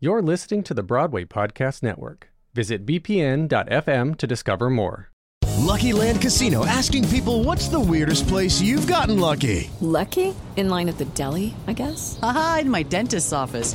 You're listening to the Broadway Podcast Network. Visit bpn.fm to discover more. Lucky Land Casino asking people what's the weirdest place you've gotten lucky? Lucky? In line at the deli, I guess? Aha, in my dentist's office.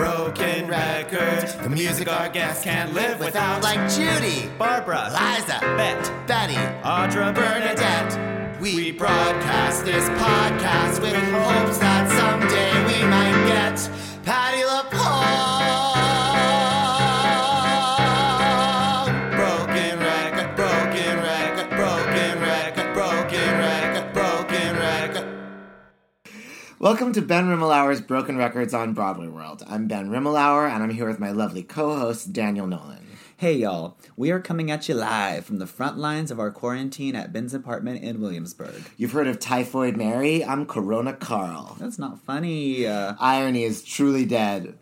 Broken records, the music our guests can't live without. Like Judy, Barbara, Liza, Bet, Betty, Audra, Bernadette. We broadcast this podcast with hopes that someday we might get Patti LuPone. Welcome to Ben Rimalower's Broken Records on Broadway World. I'm Ben Rimalower, and I'm here with my lovely co-host Daniel Nolan. Hey y'all, we are coming at you live from the front lines of our quarantine at Ben's apartment in Williamsburg. You've heard of Typhoid Mary? I'm Corona Carl. That's not funny. Uh, Irony is truly dead.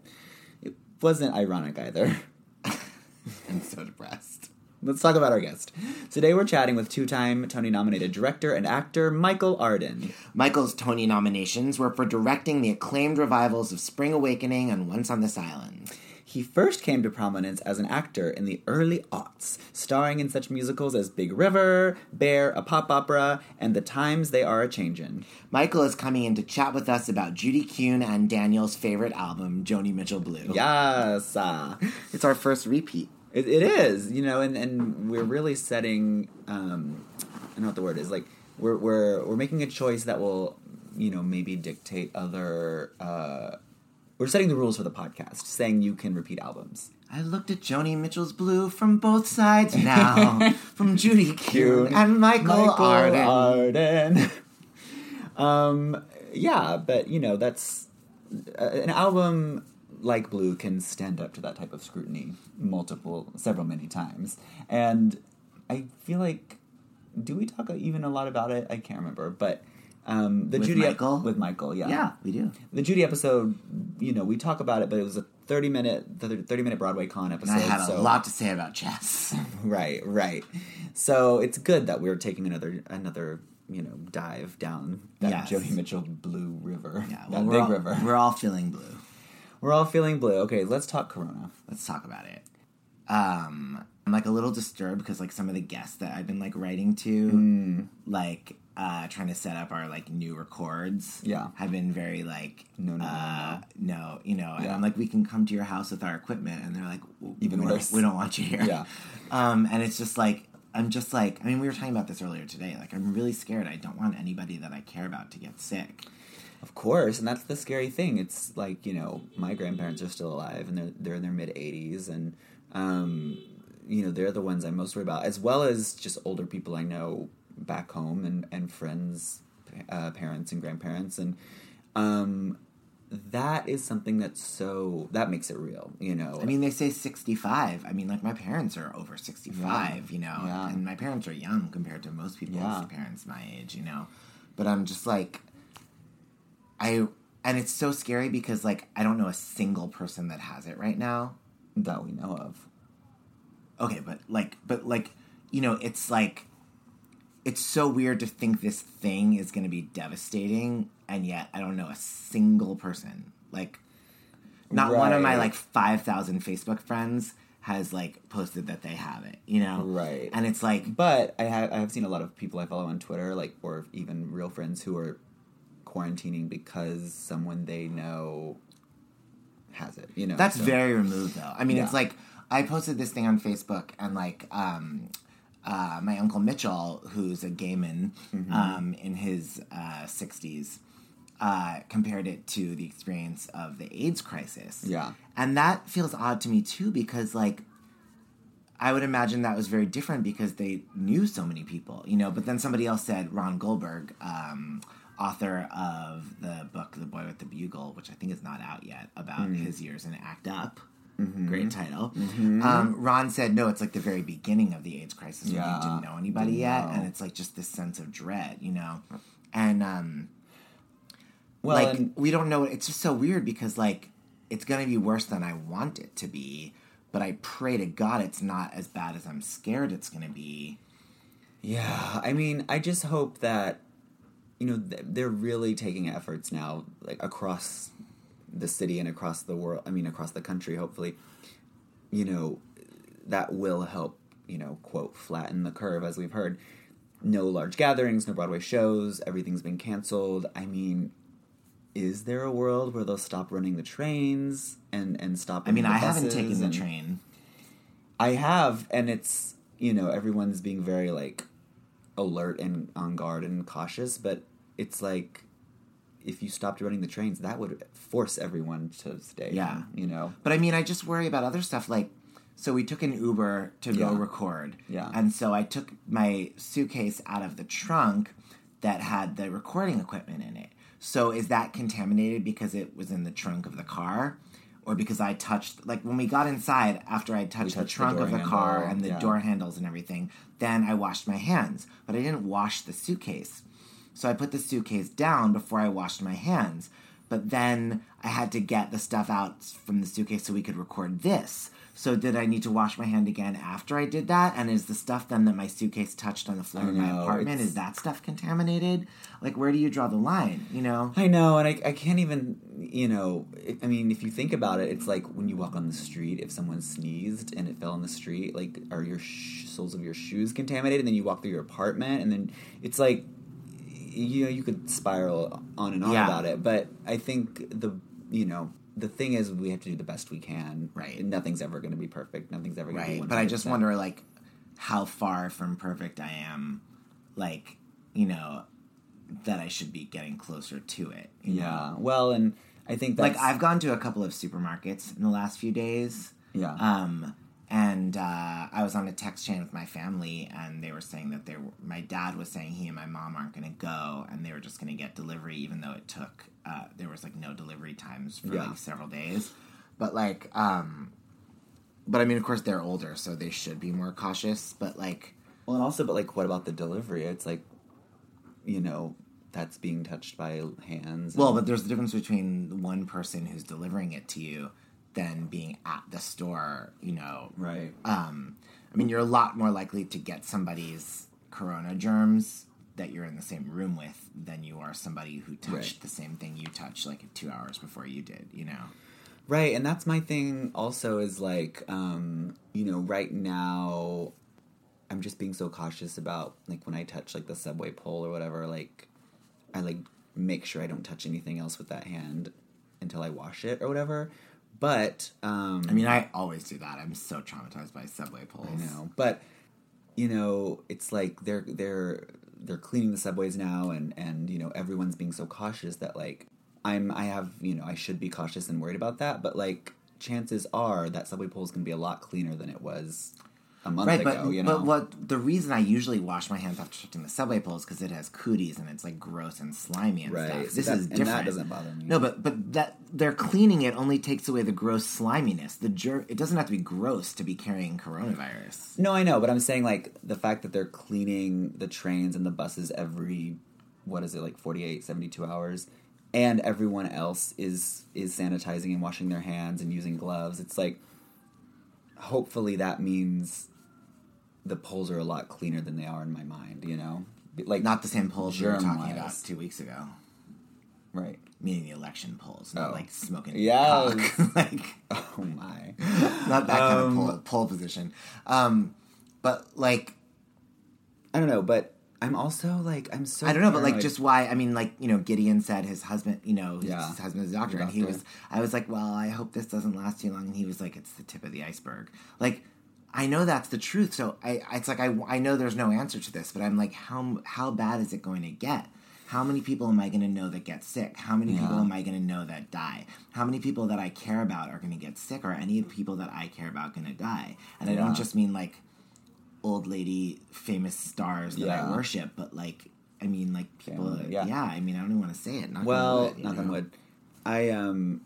it wasn't ironic either. I'm so depressed. Let's talk about our guest. Today we're chatting with two time Tony nominated director and actor Michael Arden. Michael's Tony nominations were for directing the acclaimed revivals of Spring Awakening and Once on This Island. He first came to prominence as an actor in the early aughts, starring in such musicals as Big River, Bare, a pop opera, and The Times They Are a Changin'. Michael is coming in to chat with us about Judy Kuhn and Daniel's favorite album, Joni Mitchell Blue. Yes! uh, It's our first repeat. It, it is, you know, and, and we're really setting. Um, I don't know what the word is. Like we're we're we're making a choice that will, you know, maybe dictate other. Uh, we're setting the rules for the podcast, saying you can repeat albums. I looked at Joni Mitchell's Blue from both sides now, from Judy Kuhn and Michael, Arden. Arden. um, yeah, but you know that's uh, an album like Blue can stand up to that type of scrutiny multiple, several, many times, and I feel like do we talk even a lot about it? I can't remember, but. Um, the With Judy ep- with Michael, yeah, Yeah, we do. the Judy episode, you know, we talk about it, but it was a thirty minute, thirty minute BroadwayCon episode. And I had a so- lot to say about chess. Right, right. So it's good that we're taking another another you know dive down that Yes. Joni Mitchell Blue River, Yeah, that big all, river. We're all feeling blue. We're all feeling blue. Okay, let's talk Corona. Let's talk about it. Um, I'm like a little disturbed because like some of the guests that I've been like writing to, Mm. like uh, trying to set up our like new records, Yeah. have been very like No, no, no, uh, no, you know, and I'm like, we can come to your house with our equipment, and they're like, Even we worse. don't, we don't want you here. Yeah. um, and it's just like. I'm just like, I mean, we were talking about this earlier today. Like, I'm really scared. I don't want anybody that I care about to get sick. Of course, and that's the scary thing. It's like you know, my grandparents are still alive, and they're they're in their mid 80s, and um, you know, they're the ones I'm most worried about, as well as just older people I know back home and and friends, uh, parents and grandparents, and um, that is something that's so that makes it real. You know, I mean, they say 65. I mean, like, my parents are over 65, Yeah. you know? Yeah. And my parents are young compared to most people's Yeah. parents my age, you know? But I'm just like, I, and it's so scary because, like, I don't know a single person that has it right now. that we know of. Okay, but, like, but, like, you know, it's like, it's so weird to think this thing is going to be devastating, and yet I don't know a single person. Like, not one of my like 5,000 Facebook friends has like posted that they have it, you know? Right. And it's like, But I have I have seen a lot of people I follow on Twitter, like or even real friends who are quarantining because someone they know has it. You know, that's so- very removed though. I mean, it's like, I posted this thing on Facebook, and like, um, uh, my uncle Mitchell, who's a gay man Mm-hmm. um, in his uh, 60s, uh, compared it to the experience of the AIDS crisis. Yeah. And that feels odd to me too, because like, I would imagine that was very different because they knew so many people, you know. But then somebody else said Ron Goldberg, um, author of the book The Boy with the Bugle, which I think is not out yet, about Mm. his years in ACT UP. Mm-hmm. Great title. Um, Ron said, no, it's like the very beginning of the AIDS crisis when Yeah. you didn't know anybody Didn't yet. know. And it's like just this sense of dread, you know? And, um, Well, like, and- we don't know. It's just so weird because, like, it's going to be worse than I want it to be. But I pray to God it's not as bad as I'm scared it's going to be. Yeah, I mean, I just hope that you know they're really taking efforts now, like across the city and across the world. I mean, across the country. Hopefully, you know that will help. You know, quote flatten the curve, as we've heard. No large gatherings, no Broadway shows. Everything's been canceled. I mean, is there a world where they'll stop running the trains and and stop? I mean, I haven't taken the train. I have, and it's you know everyone's being very like alert and on guard and cautious, but it's like if you stopped running the trains, that would force everyone to stay. Yeah. you know. But I mean, I just worry about other stuff. Like, so we took an Uber to go record. Yeah. And so I took my suitcase out of the trunk that had the recording equipment in it. So is that contaminated because it was in the trunk of the car? Or because I touched, like when we got inside after I touched, the touched the trunk door of the car and the yeah. door handles and everything, then I washed my hands. But I didn't wash the suitcase. So I put the suitcase down before I washed my hands. But then I had to get the stuff out from the suitcase so we could record this. So did I need to wash my hand again after I did that? And is the stuff then that my suitcase touched on the floor of my apartment is that stuff contaminated? Like where do you draw the line? You know? I know, and I, I can't even, you know, it, I mean, if you think about it, it's like when you walk on the street, if someone sneezed and it fell on the street, like, are your sh- soles of your shoes contaminated? And then you walk through your apartment, and then it's like, you know, you could spiral on and on Yeah. about it. But I think the, you know, the thing is, we have to do the best we can. Right. Nothing's ever going to be perfect. Nothing's ever going to be Right. But I just 100%. wonder like how far from perfect I am, like, you know, that I should be getting closer to it. you know? Yeah. Well, and I think that's, like I've gone to a couple of supermarkets in the last few days. Yeah. Um, and uh, I was on a text chain with my family, and they were saying that they were, my dad was saying he and my mom aren't going to go, and they were just going to get delivery, even though it took uh, there was like no delivery times for Yeah. like several days. But like, um, but I mean, of course, they're older, so they should be more cautious. But like, Well, and also, but like, what about the delivery? It's like, you know, that's being touched by hands. Well, but there's a difference between one person who's delivering it to you than being at the store, you know. right. Um, I mean, you're a lot more likely to get somebody's corona germs that you're in the same room with than you are somebody who touched Right. the same thing you touched like two hours before you did, you know? Right, and that's my thing also is like, um, you know, right now I'm just being so cautious about like when I touch like the subway pole or whatever, like I like make sure I don't touch anything else with that hand until I wash it or whatever. But um I mean, I always do that. I'm so traumatized by subway poles. I know, but you know, it's like they're they're they're cleaning the subways now, and and you know everyone's being so cautious that like I'm I have you know I should be cautious and worried about that, but like chances are that subway pole is going to be a lot cleaner than it was a month Right, ago. but, you know, but what the reason I usually wash my hands after touching the subway pole is because it has cooties and it's like gross and slimy and Right, stuff. so This that- is and that different. doesn't bother me. No, but but that they're cleaning it only takes away the gross sliminess. The ger- it doesn't have to be gross to be carrying coronavirus. No, I know, but I'm saying like the fact that they're cleaning the trains and the buses every what is it like 48 72 hours and everyone else is is sanitizing and washing their hands and using gloves. It's like hopefully that means the polls are a lot cleaner than they are in my mind, you know? Like Not the same polls you were talking germ-wise. about two weeks ago. right. Meaning the election polls, not Oh. like smoking cock. like Oh my. not that kind of Um, poll, poll position. Um, but like I don't know, but I'm also like I'm so I don't know, but like just why? I mean, like you know, Gideon said his husband, you know, his, Yeah. his husband is a doctor, The and he was. I was like, well, I hope this doesn't last too long, and he was like, it's the tip of the iceberg. Like, I know that's the truth, so I, it's like I, I know there's no answer to this, but I'm like, how how bad is it going to get? How many people am I going to know that get sick? How many people am I going to know that die? How many people that I care about are going to get sick? Or any people that I care about going to die? And I don't just mean like old lady famous stars that Yeah. I worship, but like I mean like people yeah. yeah. I mean I don't even want to say it. Knock on well, wood, you knock on wood. I um,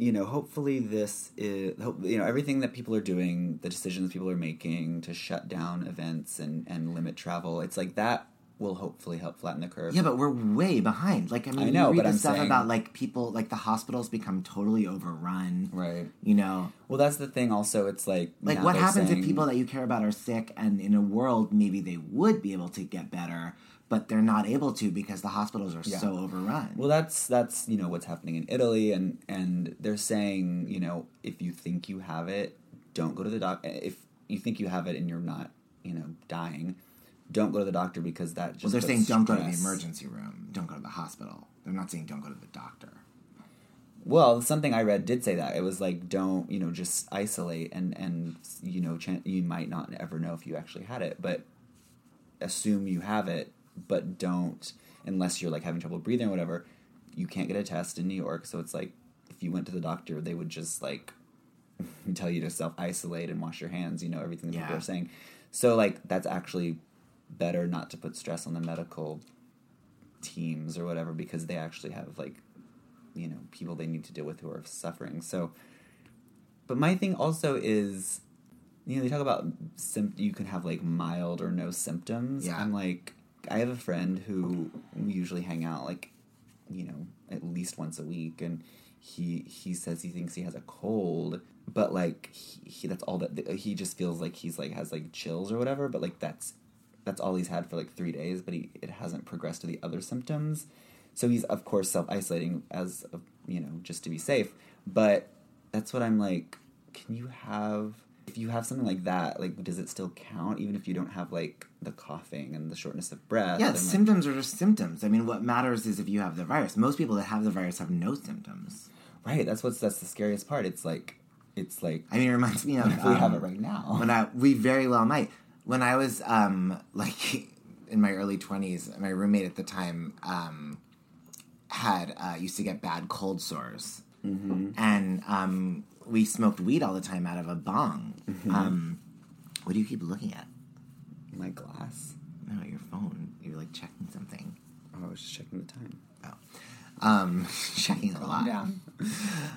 you know, hopefully this is hope you know everything that people are doing, the decisions people are making to shut down events and and limit travel. It's like that will hopefully help flatten the curve. Yeah, but we're way behind. Like I mean, I know, you read but the I'm stuff saying- about like people, like the hospitals become totally overrun. right. You know, Well, that's the thing. Also, it's like like what happens if people that you care about are sick, and in a world maybe they would be able to get better, but they're not able to because the hospitals are Yeah. so overrun. Well, that's that's you know what's happening in Italy, and and they're saying you know if you think you have it, don't go to the doc. If you think you have it and you're not you know dying, don't go to the doctor because that just well, they're saying don't go to the emergency room, don't go to the hospital. They're not saying don't go to the doctor. Well, something I read did say that it was like don't you know just isolate and and you know you might not ever know if you actually had it, but assume you have it, but don't unless you're like having trouble breathing or whatever. You can't get a test in New York, so it's like if you went to the doctor, they would just like tell you to self isolate and wash your hands. You know everything that people are saying. So like that's actually better not to put stress on the medical teams or whatever because they actually have like you know people they need to deal with who are suffering so but my thing also is you know they talk about sim- you can have like mild or no symptoms Yeah. i'm like i have a friend who we usually hang out like you know at least once a week and he he says he thinks he has a cold but like he, he that's all that he just feels like he's like has like chills or whatever but like that's that's all he's had for like three days but he it hasn't progressed to the other symptoms. So he's of course self-isolating as a, you know just to be safe but that's what i'm like can you have if you have something like that like does it still count even if you don't have like the coughing and the shortness of breath Yeah, and, like- symptoms are just symptoms. I mean, what matters is if you have the virus. Most people that have the virus have no symptoms. right that's what's that's the scariest part it's like it's like I mean, it reminds me of if we have um, it right now when I we very well might. When I was um like in my early twenties, my roommate at the time um had uh, used to get bad cold sores, Mm-hmm. and um we smoked weed all the time out of a bong. Mm-hmm. Um, what do you keep looking at? my glass No, your phone. You're like checking something. oh, i was just checking the time Um, checking a lot. down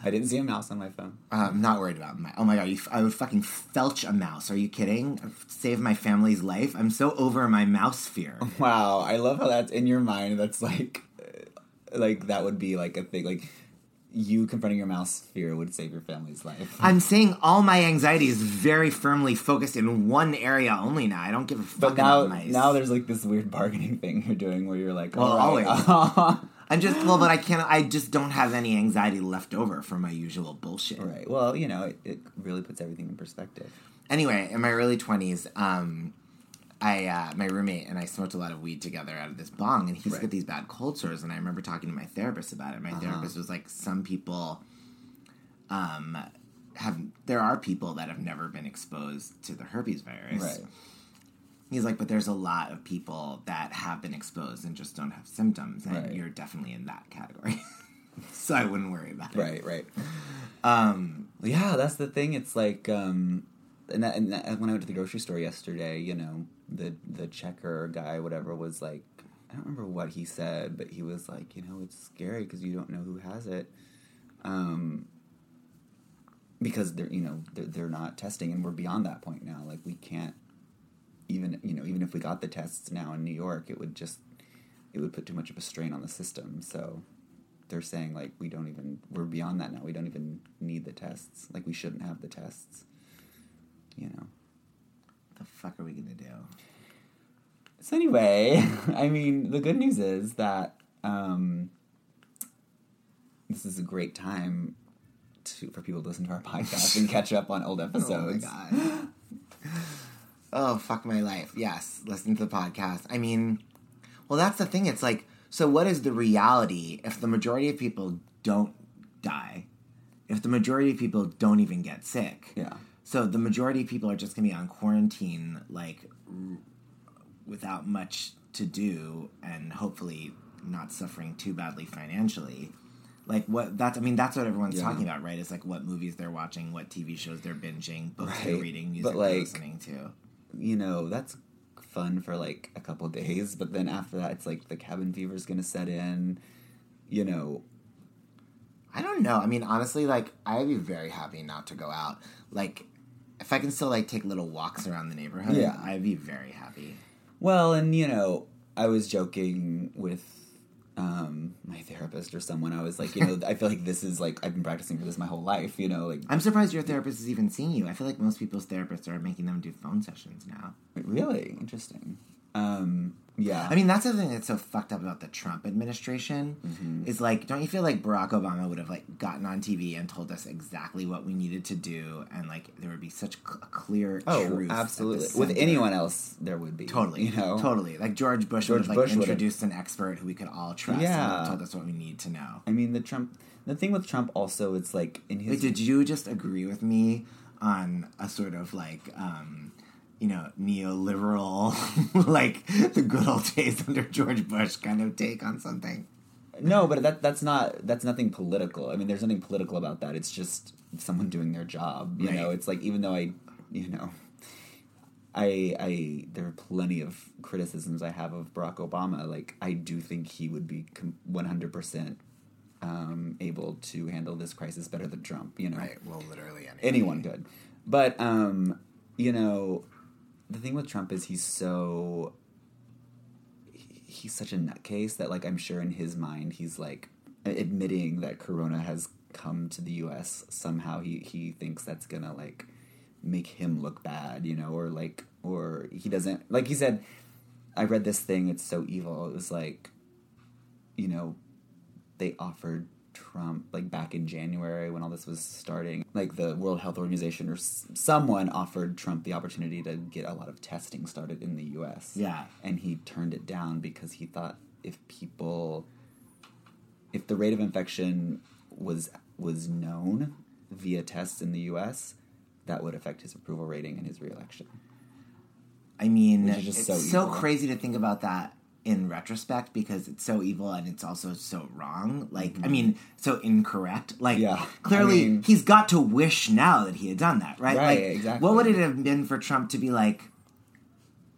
i didn't see a mouse on my phone Uh, I'm not worried about my. Oh my god, you, I would fucking felch a mouse. Are you kidding? Save my family's life. I'm so over my mouse fear. Wow, I love how that's in your mind. That's like, like that would be like a thing. Like you confronting your mouse fear would save your family's life. I'm saying all my anxiety is very firmly focused in one area only now. I don't give a fuck But now, about mice. now there's like this weird bargaining thing you're doing where you're like, Well, right, I'm just well, but I can't. I just don't have any anxiety left over from my usual bullshit. right. Well, you know, it, it really puts everything in perspective. Anyway, in my early twenties, um, I uh, my roommate and I smoked a lot of weed together out of this bong, and he used to Right. get these bad cold sores. And I remember talking to my therapist about it. My therapist was like, "Some people, um, have there are people that have never been exposed to the herpes virus." Right. He's like, but there's a lot of people that have been exposed and just don't have symptoms, and Right. you're definitely in that category. so I wouldn't worry about it. Right, right. Um, Yeah, that's the thing. It's like, um, and, that, and that, when I went to the grocery store yesterday, you know, the the checker guy, whatever, was like, I don't remember what he said, but he was like, you know, it's scary because you don't know who has it, um, because they're you know they're, they're not testing, and we're beyond that point now. Like we can't even you know even if we got the tests now in New York, it would just it would put too much of a strain on the system. So they're saying like we don't even we're beyond that now. We don't even need the tests. Like we shouldn't have the tests. You know. The fuck are we gonna do? So anyway, I mean, the good news is that um, this is a great time to for people to listen to our podcast and catch up on old episodes. Oh my god. Oh, fuck my life. Yes, listen to the podcast. I mean, well, that's the thing. It's like, so what is the reality if the majority of people don't die? If the majority of people don't even get sick? Yeah. So the majority of people are just going to be on quarantine, like, r- without much to do and hopefully not suffering too badly financially. Like what that's I mean that's what everyone's Yeah. talking about, right? Is like what movies they're watching, what TV shows they're binging, books they're reading, music But, they're like- listening to. you know, that's fun for like a couple days, but then after that, it's like the cabin fever is going to set in. You know, I don't know. I mean, honestly, like I'd be very happy not to go out. Like, if I can still like take little walks around the neighborhood, Yeah. I'd be very happy. well, and you know, I was joking with um, my therapist or someone. I was like, you know, I feel like this is like I've been practicing for this my whole life. You know, like I'm surprised your therapist is even seeing you. I feel like most people's therapists are making them do phone sessions now. really interesting. Um, yeah, I mean, that's the thing that's so fucked up about the Trump administration Mm-hmm. is like, don't you feel like Barack Obama would have like gotten on TV and told us exactly what we needed to do, and like there would be such a clear oh, truth absolutely. With anyone else, there would be Totally, You know, totally. Like George Bush George would have like Bush would've- introduced an expert who we could all trust. Yeah. and told us what we need to know. I mean, the Trump. The thing with Trump also, it's like in his Wait, did you just agree with me on a sort of like, um, you know, neoliberal, like the good old days under George Bush kind of take on something? No, but that that's not that's nothing political. I mean, there's nothing political about that. It's just someone doing their job. You know, it's like even though I, you know, I I there are plenty of criticisms I have of Barack Obama. Like I do think he would be one hundred percent um, able to handle this crisis better than Trump. You know, Right. Well, literally anyone. anyone could. But um, you know, the thing with Trump is he's so he- he's such a nutcase that like I'm sure in his mind he's like admitting that Corona has come to the U.S. somehow. He he thinks that's gonna like make him look bad, you know, or like or he doesn't like he said. I read this thing. It's so evil. It was like, you know, they offered Trump like back in January when all this was starting, like the World Health Organization or s- someone offered Trump the opportunity to get a lot of testing started in the U.S. Yeah. and he turned it down because he thought if people, if the rate of infection was was known via tests in the U.S., that would affect his approval rating and his reelection. I mean, Which is just it's so so, crazy to think about that in retrospect because it's so evil and it's also so wrong. Like, I mean, so incorrect. Like, Mm-hmm. Yeah. clearly I mean- he's got to wish now that he had done that, right? Right, like, exactly. What would it have been for Trump to be like?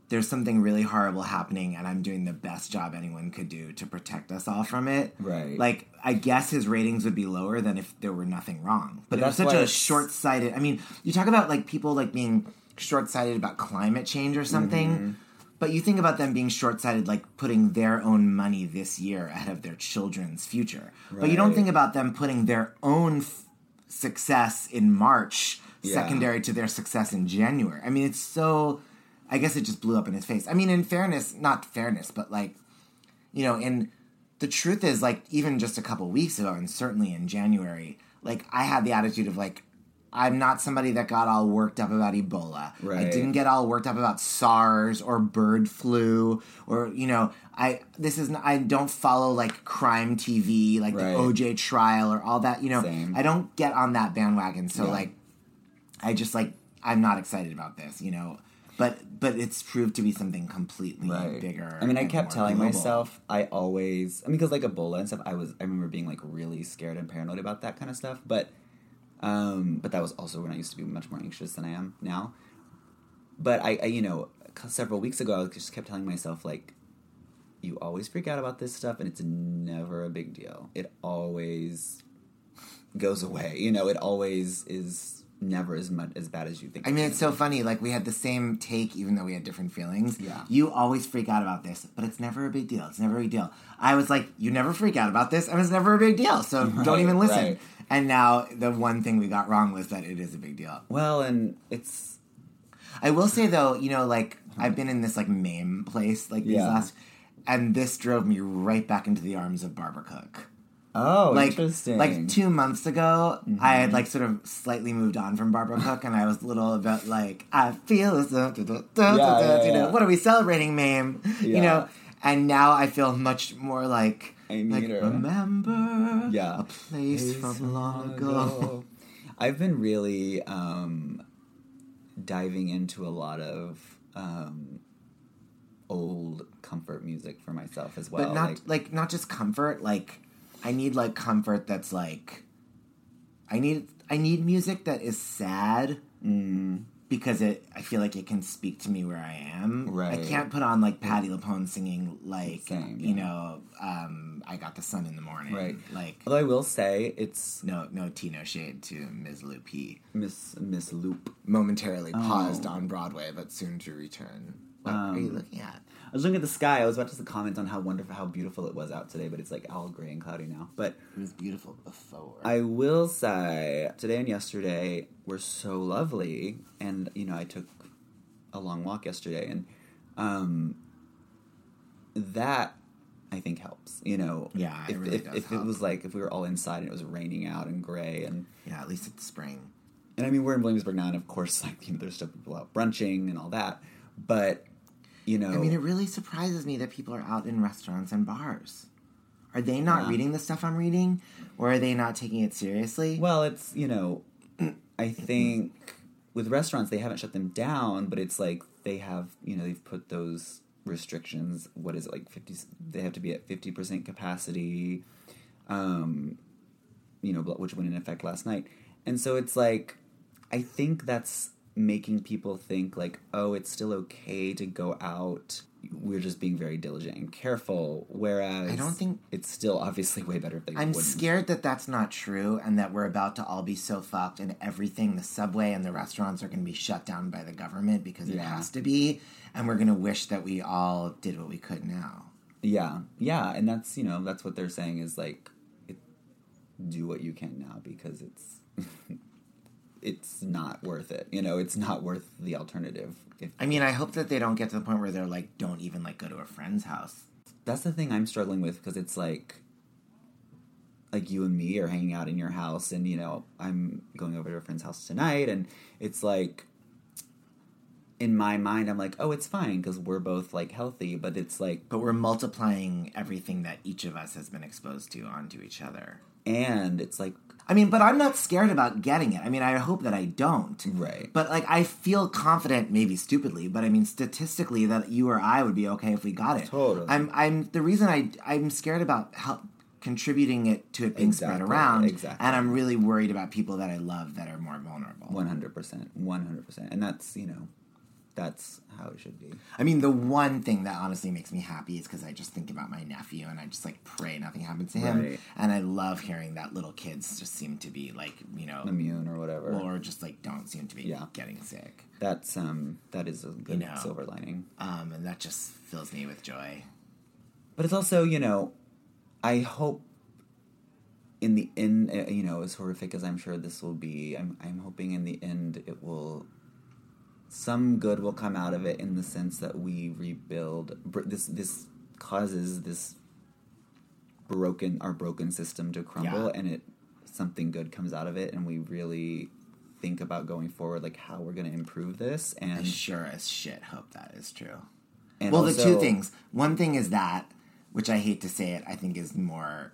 There's something really horrible happening, and I'm doing the best job anyone could do to protect us all from it. Right. Like, I guess his ratings would be lower than if there were nothing wrong. But, But it was that's such a short-sighted. I mean, you talk about like people like being short-sighted about climate change or something. Mm-hmm. But you think about them being short sighted, like putting their own money this year ahead of their children's future. But you don't think about them putting their own f- success in March Yeah. secondary to their success in January. I mean, it's so. I guess it just blew up in his face. I mean, in fairness, not fairness, but like, you know, and the truth is, like, even just a couple weeks ago, and certainly in January, like, I had the attitude of, like, I'm not somebody that got all worked up about Ebola. I didn't get all worked up about SARS or bird flu or you know I this is I don't follow like crime TV like Right. the OJ trial or all that you know Same. I don't get on that bandwagon so Yeah. like I just like I'm not excited about this you know but but it's proved to be something completely bigger. I mean, I kept telling global. myself I always. I mean, because like Ebola and stuff, I was. I remember being like really scared and paranoid about that kind of stuff. But, um, but that was also when I used to be much more anxious than I am now. But I, I you know, several weeks ago, I just kept telling myself like, you always freak out about this stuff, and it's never a big deal. It always goes away. You know, it always is never as much as bad as you think. I mean, it's so funny. Like we had the same take, even though we had different feelings. Yeah. You always freak out about this, but it's never a big deal. It's never a big deal. I was like, you never freak out about this, and it's never a big deal. So don't even listen. right. And now the one thing we got wrong was that it is a big deal. Well, and it's I will say though, you know, like I've been in this like meme place like these Yeah. last, and this drove me right back into the arms of Barbara Cook. Oh, like interesting. like two months ago, I Mm-hmm. had like sort of slightly moved on from Barbara Cook, and I was a little about like I feel as though, Yeah, yeah, you know yeah. what are we celebrating, Mame? You know, and now I feel much more like I like uh, remember Yeah. a place from long ago. I've been really um, diving into a lot of um, old comfort music for myself as well. but not like, like, not just comfort. Like I need like comfort that's like I need I need music that is sad mm, because it I feel like it can speak to me where I am. Right. I can't put on like Patti LuPone singing like Same, you yeah. know um, I got the sun in the morning. Right. Like although I will say it's no no tea no shade to Ms. Loopy. Miss Miss Loop. Momentarily paused Oh. on Broadway, but soon to return. What are you Um, looking at? I was looking at the sky. I was about to comment on how wonderful, how beautiful it was out today, but it's like all gray and cloudy now. But It was beautiful before. I will say today and yesterday were so lovely, and you know I took a long walk yesterday, and um, that I think helps. You know, Yeah, it if really if, does if it was like if we were all inside and it was raining out and gray, and yeah, at least it's spring. and I mean we're in Williamsburg now, and of course like you know there's still people out brunching and all that, but you know, I mean, it really surprises me that people are out in restaurants and bars. Are they not Yeah. reading the stuff I'm reading, or are they not taking it seriously? Well, it's you know, I think with restaurants they haven't shut them down, but it's like they have you know they've put those restrictions. What is it like fifty? They have to be at fifty percent capacity. Um, you know, which went in effect last night, and so it's like I think that's making people think like, oh, it's still okay to go out. We're just being very diligent and careful. Whereas I don't think- it's still obviously way better if they. I'm wouldn't. scared that that's not true and that we're about to all be so fucked and everything, the subway and the restaurants are going to be shut down by the government because it has to be. And we're going to wish that we all did what we could now. Yeah, yeah, and that's you know that's what they're saying is like, it, do what you can now because it's it's not worth it. You know, it's not worth the alternative. If I mean, I hope that they don't get to the point where they're like, don't even like go to a friend's house. that's the thing I'm struggling with because it's like, like you and me are hanging out in your house, and you know I'm going over to a friend's house tonight, and it's like. In my mind, I'm like, oh, it's fine because we're both like healthy, but it's like, But we're multiplying everything that each of us has been exposed to onto each other. and it's like, I mean, but I'm not scared about getting it. I mean, I hope that I don't. Right. But like, I feel confident, maybe stupidly, but I mean, statistically, that you or I would be okay if we got it. Totally. I'm. I'm. The reason I I'm scared about help contributing it to it being spread around, exactly. and I'm really worried about people that I love that are more vulnerable. One hundred percent, one hundred percent, and that's you know, that's how it should be. I mean, the one thing that honestly makes me happy is because I just think about my nephew and I just like pray nothing happens to him, Right. and I love hearing that little kids just seem to be like you know Immune or whatever. or just like don't seem to be Yeah. getting sick. That's um, that is a good know. silver lining. Um, and that just fills me with joy. But it's also you know, I hope in the end, uh, you know, as horrific as I'm sure this will be, I'm I'm hoping in the end it will. Some good will come out of it in the sense that we rebuild. This this causes this broken our broken system to crumble, Yeah. and it something good comes out of it, and we really think about going forward, like how we're going to improve this, and I sure as shit hope that is true. and well, the two things. One thing is that, which I hate to say it, I think is more.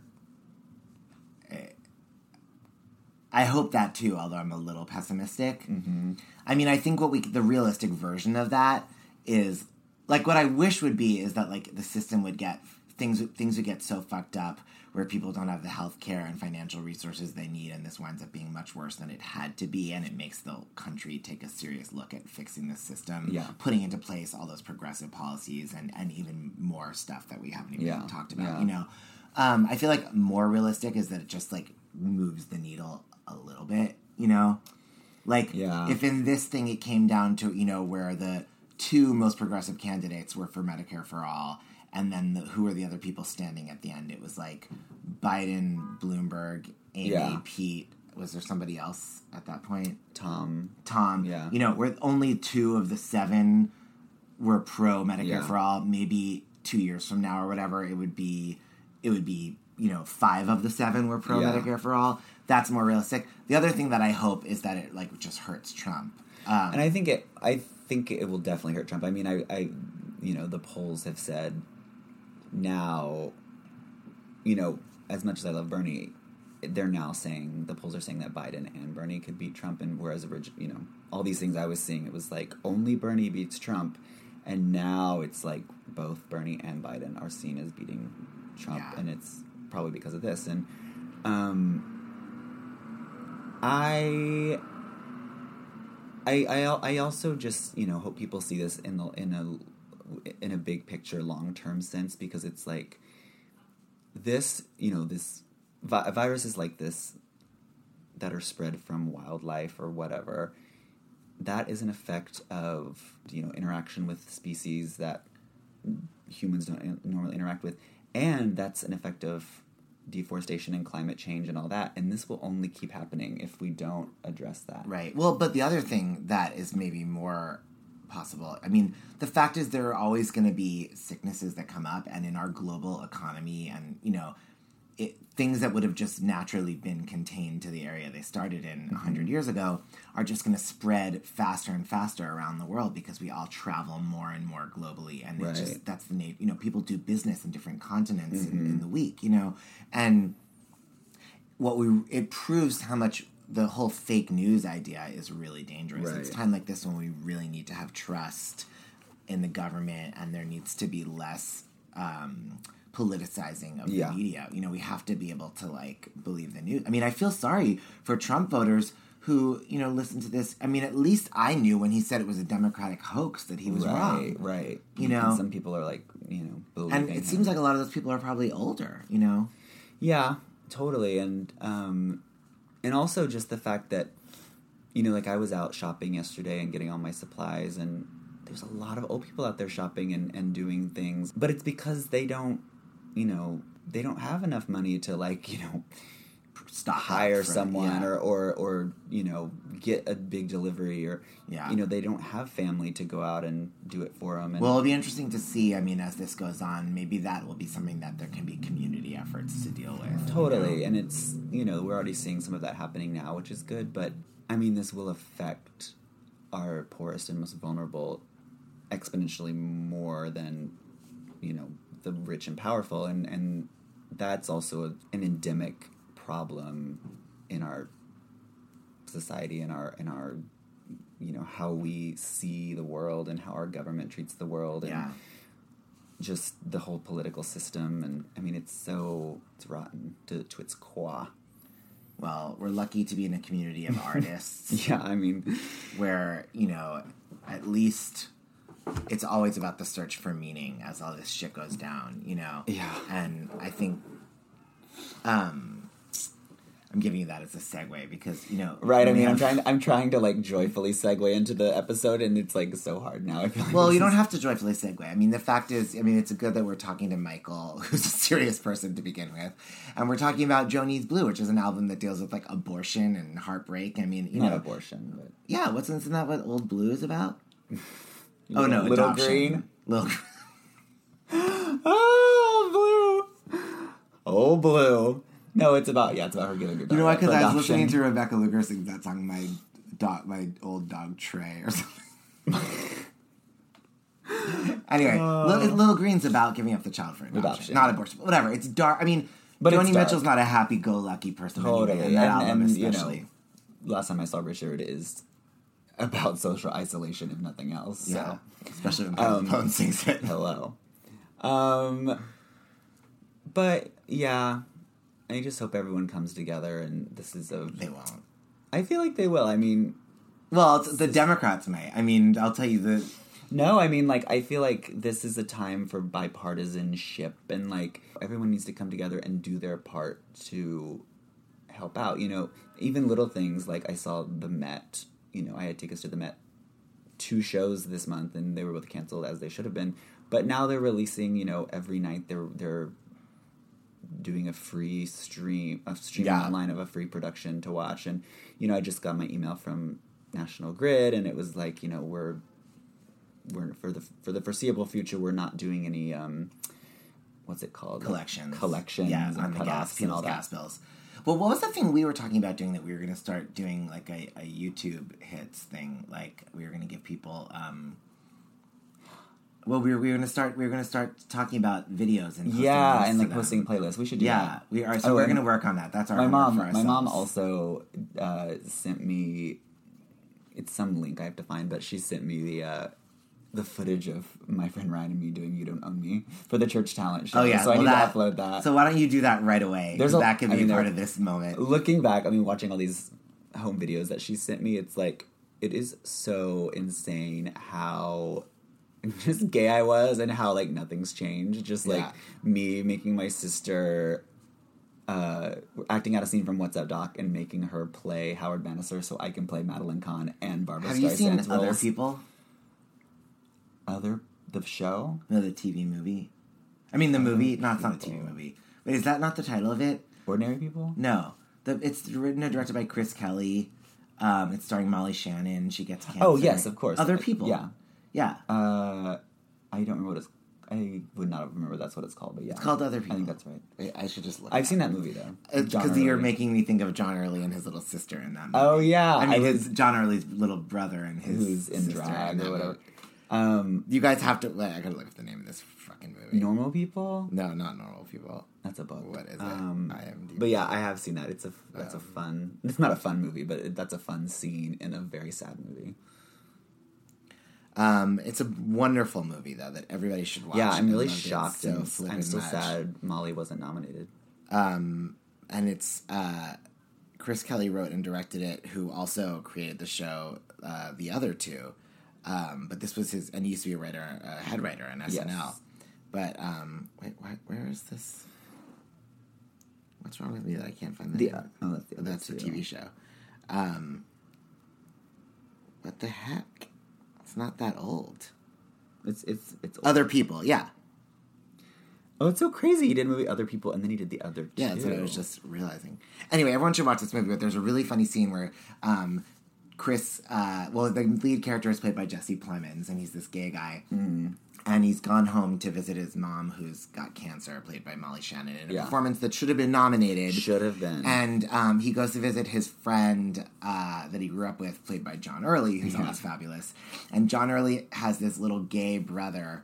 I hope that too, although I'm a little pessimistic. Mm-hmm. I mean, I think what we the realistic version of that is like what I wish would be is that like the system would get things things would get so fucked up where people don't have the health care and financial resources they need and this winds up being much worse than it had to be and it makes the country take a serious look at fixing the system Yeah. putting into place all those progressive policies and, and even more stuff that we haven't even Yeah, talked about yeah. you know um, i feel like more realistic is that it just like moves the needle a little bit you know like Yeah. if in this thing it came down to you know where the two most progressive candidates were for medicare for all and then the, who were the other people standing at the end it was like biden bloomberg amy Yeah. pete was there somebody else at that point Tom. Tom. Yeah. You know, where only two of the seven were pro Medicare Yeah. for all. Maybe two years from now or whatever, it would be, it would be, you know five of the seven were pro Yeah. Medicare for all. That's more realistic. The other thing that I hope is that it like just hurts Trump. Um, and I think it. I think it will definitely hurt Trump. I mean, I, I, you know, the polls have said now, you know, as much as I love Bernie, they're now saying the polls are saying that Biden and Bernie could beat Trump, and whereas orig- you know all these things I was seeing, it was like only Bernie beats Trump, and now it's like both Bernie and Biden are seen as beating Trump, Yeah. and it's probably because of this. And um, I I, I I also just you know hope people see this in the in a in a big picture long term sense because it's like this you know this vi- viruses like this that are spread from wildlife or whatever that is an effect of you know interaction with species that humans don't normally interact with and that's an effect of deforestation and climate change and all that and this will only keep happening if we don't address that Right. Well, but the other thing that is maybe more possible, I mean, the fact is there are always going to be sicknesses that come up, and in our global economy, and, you know, it, things that would have just naturally been contained to the area they started in a 100 years ago are just going to spread faster and faster around the world because we all travel more and more globally and it Right. just that's the nature you know people do business in different continents in, in the week you know and what we it proves how much the whole fake news idea is really dangerous. It's time like this when we really need to have trust in the government, and there needs to be less um, politicizing of Yeah. the media. You know, we have to be able to like believe the news. I mean, I feel sorry for Trump voters who you know listen to this. I mean, at least I knew when he said it was a Democratic hoax that he was right, wrong. right. You And know? some people are like, you know, believing. And it seems like a lot of those people are probably older. You know. yeah, totally, and um, and also just the fact that, you know, like I was out shopping yesterday and getting all my supplies, and there's a lot of old people out there shopping and and doing things, but it's because they don't, you know, they don't have enough money to like, you know. Stock up hire for- someone yeah. or, or or you know get a big delivery or Yeah. you know they don't have family to go out and do it for them and Well, it'll be interesting to see. I mean, as this goes on, maybe that will be something that there can be community efforts to deal with. you Totally, know? and it's you know we're already seeing some of that happening now, which is good. But I mean, this will affect our poorest and most vulnerable exponentially more than you know the rich and powerful, and and that's also a, an endemic problem in our society and our in our you know how we see the world and how our government treats the world and Yeah. just the whole political system. And i mean it's so it's rotten to, to its core. Well, we're lucky to be in a community of artists. Yeah i mean where, you know, at least it's always about the search for meaning as all this shit goes down, you know? Yeah. And I think, um, I'm giving you that as a segue because, you know. right i mean i'm trying i'm trying to like joyfully segue into the episode and it's like so hard now i feel like Well, you don't is- have to joyfully segue. I mean, the fact is, I mean, it's good that we're talking to Michael, who's a serious person to begin with, and we're talking about Joni's Blue, which is an album that deals with like abortion and heartbreak. I mean, you not know, abortion but yeah. What's isn't that what Old Blue is about? oh no, Little adoption. Green? Little. oh blue oh blue no it's about yeah it's about her giving her You know what? Because I was listening to Rebecca Luker sing that song, my dog, my old dog Trey, or something. anyway, uh, Little, Little Green's about giving up the child for adoption, Adoption. not abortion. But whatever. It's dark. I mean, But Joni. Mitchell's not a happy-go-lucky person. Totally, anyway, and that and- album and, you know, last time I saw Richard is about social isolation, if nothing else. yeah, So especially when Um, Pone sings it. hello. Um, but yeah, I just hope everyone comes together, and this is a. They won't. I feel like they will. I mean, Well, the Democrats may. I mean, I'll tell you the. no, I mean, like, I feel like this is a time for bipartisanship, and like everyone needs to come together and do their part to help out. You know, even little things like I saw the Met. You know, I had tickets to the Met two shows this month, and they were both canceled as they should have been. But now they're releasing. You know, every night they're they're doing a free stream, a stream Yeah. online of a free production to watch. And you know, I just got my email from National Grid, and it was like, you know, we're we're for the for the foreseeable future, we're not doing any. Um, what's it called? collections. collections, Yeah, and on the gas, and all that. gas bills. Well, what was the thing we were talking about doing that we were going to start doing like a, a YouTube hits thing? Like we were going to give people. Um, well, we were, we were going to start. We were going to start talking about videos and Yeah, and like them. posting playlists. We should do Yeah, that. we are. So Oh, we're going to work on that. That's our my mom. My mom also uh, sent me. It's some link I have to find, but she sent me the uh, the footage of my friend Ryan and me doing "You Don't Own Me" for the church talent show. Oh yeah, so I well, need that- to upload that. So why don't you do that right away? There's a- that could I be mean, part of this moment. looking back, I mean, watching all these home videos that she sent me, it's like it is so insane how just gay I was and how like nothing's changed. Just like Yeah. me making my sister uh, acting out a scene from What's Up Doc and making her play Howard Bannister so I can play Madeline Kahn and Barbra Have you seen Streisand's other people? Other the show? No, the TV movie. I mean, the movie. No, it's not a TV movie. Wait, is that not the title of it? Ordinary People? No, the, it's written and directed by Chris Kelly. Um, it's starring Molly Shannon. She gets cancer. Oh yes, of course. Other people. Yeah. yeah. Uh, I don't remember what it's. I would not remember that's what it's called, but yeah, It's called Other People. I think that's right. I, I should just look. I've seen that movie though. Because you're making me think of John Early and his little sister in that. Movie. Oh yeah, I mean, was- his John Early's little brother and his who's in sister drag that or whatever. movie. Um, You guys have to. Wait, I gotta look up the name of this fucking movie. normal people. No, not normal people. That's a book. What is it? Um, IMDb. but yeah, I have seen that. It's a that's a Um, fun. It's not a fun movie, but it, that's a fun scene in a very sad movie. Um, it's a wonderful movie though that everybody should watch. yeah, I'm really shocked, so and I'm so much. sad Molly wasn't nominated. Um, and it's uh, Chris Kelly wrote and directed it, who also created the show, uh, the other two. Um, but this was his, and he used to be a writer, a head writer on SNL. Yes. But um, wait, what, where is this? What's wrong with me that I can't find the? The- name? oh, that's the that's the. TV show. Um, what the heck? It's not that old. It's it's it's Other people, yeah. Oh, it's so crazy! He did a movie Other People, and then he did the other. Two. Yeah, that's what I was just realizing. Anyway, everyone should watch this movie, but there's a really funny scene where um, Chris, uh, well, the lead character is played by Jesse Plemons, and he's this gay guy. Mm. And he's gone home to visit his mom, who's got cancer, played by Molly Shannon, in a Yeah. performance that should have been nominated. Should have been. And um, he goes to visit his friend uh, that he grew up with, played by John Early, who's Yeah. always fabulous. And John Early has this little gay brother,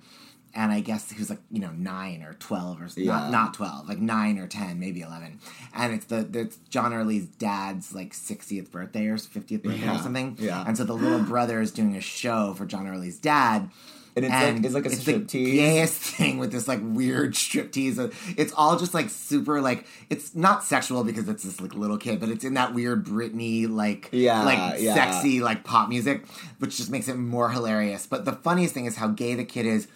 and I guess who's like you know nine or twelve or Yeah. not not twelve, like nine or ten, maybe eleven. And it's the it's John Early's dad's like sixtieth birthday or fiftieth birthday or something. Yeah. And so the little brother is doing a show for John Early's dad. And it's like- it's like a it's the gayest thing with this like weird striptease. It's all just like super like it's not sexual because it's this like little kid, but it's in that weird Britney like Yeah, like yeah. sexy like pop music, which just makes it more hilarious. But the funniest thing is how gay the kid is.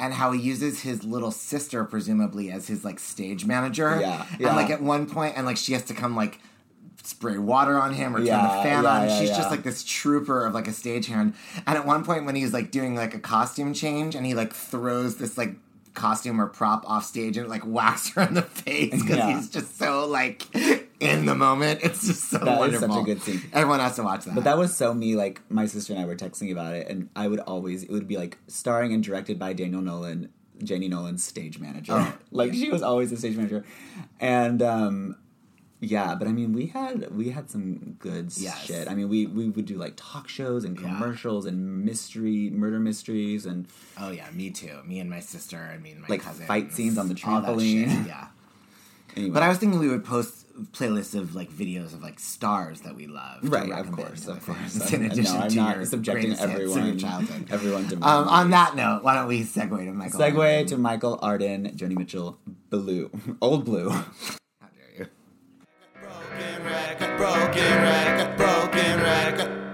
And how he uses his little sister, presumably, as his like stage manager. Yeah, And yeah. like at one point, and like she has to come like spray water on him or turn the fan yeah, on. yeah, She's yeah. just like this trooper of like a stagehand. And at one point when he's like doing like a costume change and he like throws this like costume or prop off stage and it like whacks her in the face because Yeah. he's just so like in the moment. It's just so That is wonderful. such a good scene. Everyone has to watch that. But that was so me. Like my sister and I were texting about it, and I would always it would be like starring and directed by Daniel Nolan, Janie Nolan's stage manager. Oh, like she was always the stage manager, and um, yeah. But I mean, we had we had some good Yes. shit. I mean, we we would do like talk shows and commercials and mystery murder mysteries and oh yeah, me too. Me and my sister and me and my Like cousin. fight scenes on the trampoline. Yeah. anyway. But I was thinking we would post playlists of like videos of like stars that we love. Right, of course, of course. fans In No, addition I'm to not your subjecting greatest hits of your everyone- childhood. everyone to Um, on that note, why don't we segue to Michael? Segue Arden? to Michael Arden, Joni Mitchell, Blue, Old Blue. How dare you? Broken record, broken record, broken record.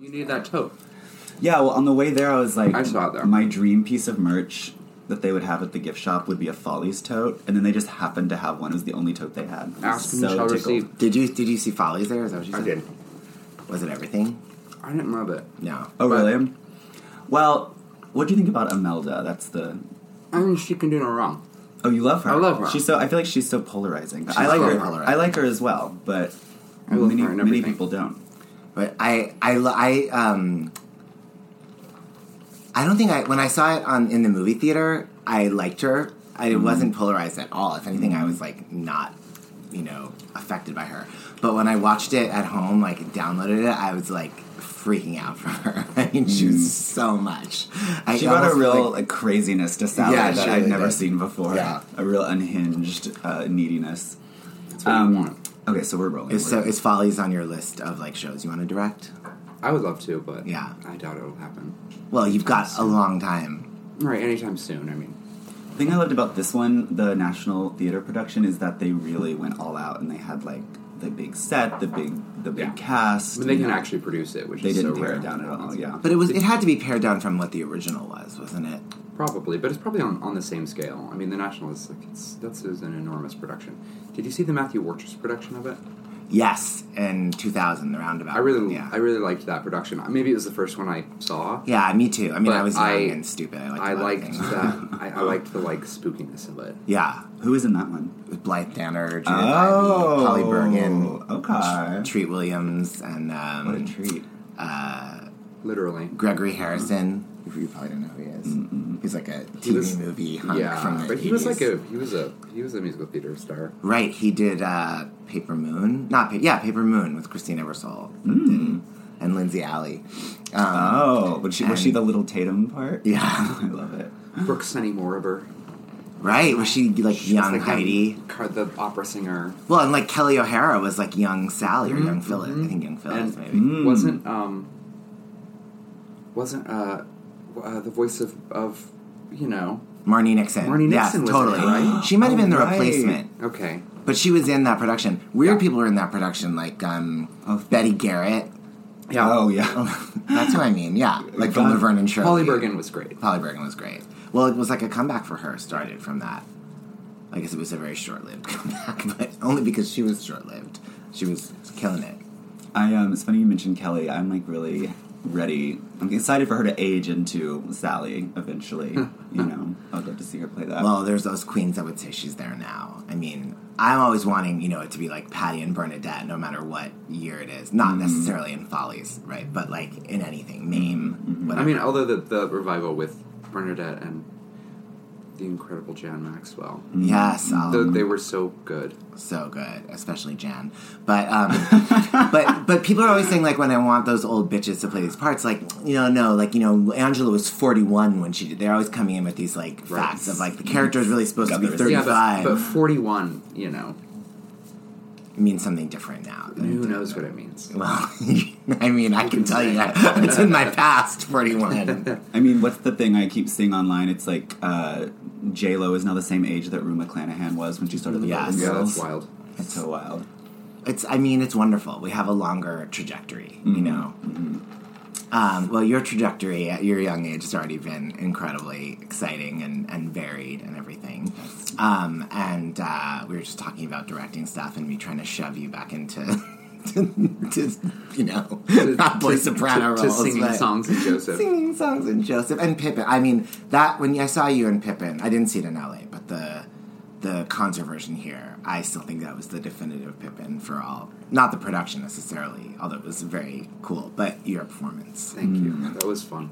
You need that tote. Yeah, well, on the way there, I was like, I saw it there. My dream piece of merch that they would have at the gift shop would be a Follies tote, and then they just happened to have one. It was the only tote they had. I was Ask and you shall receive. Did you did you see Follies there? Is that what you I said? did. Was it everything? I didn't love it. No. Oh, But- really? Well, what do you think about Imelda? That's the. I mean, she can do no wrong. Oh, you love her. I love her. She's so. I feel like she's so polarizing. She's I like very her. polarizing. I like her as well, but I love many her and many people don't. But I I lo- I um I don't think I when I saw it on in the movie theater I liked her I it wasn't polarized at all. If anything, I was like not, you know, affected by her. But when I watched it at home, like downloaded it, I was like freaking out for her. I mean, she was so much. I she brought a real like- craziness to Sally Yeah, that she I'd never did. seen before. Yeah. a real unhinged uh, neediness. That's what you um, want. Okay, so we're rolling. Is, so is Follies on your list of like shows you want to direct? I would love to, but Yeah. I doubt it'll happen. Well, you've got a long time. Right, anytime soon. I mean, The thing I loved about this one, the National Theater production, is that they really went all out and they had like the big set, the big the big Yeah. cast. I mean, they can know. actually produce it, which They is didn't so tear rare. it down at all. Yeah, But it was it had to be pared down from what the original was, wasn't it? Probably, but it's probably on, on the same scale. I mean, the National is like it's that's is an enormous production. Did you see the Matthew Warchus production of it? Yes, in 2000, the roundabout. I really, yeah. I really liked that production. Maybe it was the first one I saw. Yeah, me too. I mean, I was young I- and stupid. I liked, a I lot liked things. that. I, I liked the like spookiness of it. Yeah. Who was in that one? With Blythe Danner, Judith Oh, Ivey, Polly Bergen, okay. Treat Williams, and um, What a treat! Uh, Literally. Gregory Harrison. You probably don't know who he is. He's like a He TV was- movie hunk yeah, from the but he was like a he was a he was a musical theater star. Right, he did uh, Paper Moon. Not pa- yeah, Paper Moon with Christine Ebersole Mm. and Lindsay Alley. Um, Oh, was she was she the little Tatum part? Yeah. I love it. Brooke Sunny Moriber. Right, was she like She was young like Heidi? The, the opera singer. Well, and like Kelli O'Hara was like young Sally or young Phyllis. I think young Phyllis Mm-hmm. And maybe. Mm. wasn't um wasn't uh, uh the voice of of you know Marni Nixon. Marni Yeah, Nixon was in totally. it, right? She might have been the Oh, right. replacement, okay but she was in that production. Weird people were in that production, like um, Oh. Betty Garrett. yeah Oh yeah. That's who I mean. Yeah, like from the Vernon Show. Polly Bergen was great. Polly Bergen was great. Well, it was like a comeback for her. Started from that. I guess it was a very short-lived comeback, but only because she was short-lived. She was killing it. I um. It's funny you mentioned Kelli. I'm like really ready. I'm excited for her to age into Sally eventually. you know, I'd love to see her play that. Well, there's those queens that would say she's there now. I mean, I'm always wanting, you know, it to be like Patti and Bernadette, no matter what year it is. Not mm-hmm. necessarily in Follies, right? But like in anything, Mame, mm-hmm. whatever. I mean, although the the revival with Bernadette and the incredible Jan Maxwell, yes, um, Th- they were so good. so good, especially Jan. But um, but but people are always saying like when I want those old bitches to play these parts, like you know, no, like you know, Angela was 41 when she did. They're always coming in with these like Right. facts of like the character is really supposed Got to be 35. Yeah, but, but forty one, you know, it means something different now. who knows what it means? Well, I mean, I can tell you that it's in my past 41. I mean, what's the thing I keep seeing online? It's like uh, J Lo is now the same age that Rue McClanahan was when she started the Yes. Golden Yeah, Girls. that's wild. It's so wild. It's, I mean, it's wonderful. We have a longer trajectory, you know. Um, well, your trajectory at your young age has already been incredibly exciting and, and varied and everything. Um, and uh, we were just talking about directing stuff and me trying to shove you back into, to, you know, not boy to- soprano to, roles, to singing songs in Joseph. singing songs in Joseph and Pippin. I mean that when I saw you in Pippin, I didn't see it in LA, but the the concert version here, I still think that was the definitive Pippin for all. Not the production necessarily, although it was very cool, but your performance. Thank you. That was fun.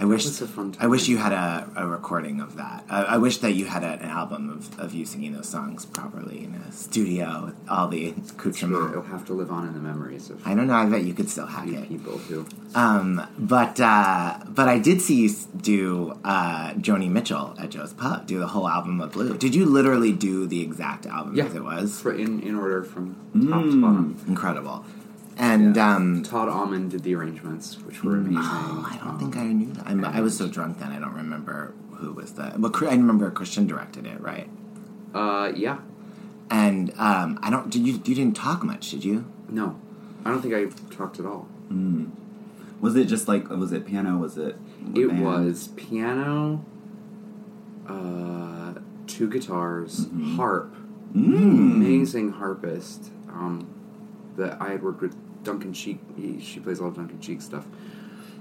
I wish was a fun I wish you had a, a recording of that. I, I wish that you had a, an album of, of you singing those songs properly in a studio with all the accoutrement. it'll have to live on in the memories of I don't know. I bet you could still hack it. people who. Um, but uh, but I did see you do uh, Joni Mitchell at Joe's Pub, do the whole album of Blue. Did you literally do the exact album Yeah. as it was? For in, in order from top to bottom. Incredible. And um, Todd Almond did the arrangements, which were amazing. oh, I don't think I knew that. I'm, I was so drunk then, I don't remember who was the. Well, I remember Christian directed it, right? Uh, yeah. And um, I don't. Did you? You didn't talk much, did you? No, I don't think I talked at all. Was it just like was it piano? Was it? It band? was piano, uh, two guitars, Mm-hmm. harp, Mm. amazing harpist. Um, that I had worked with Duncan Sheik. He, she plays all Duncan Sheik stuff.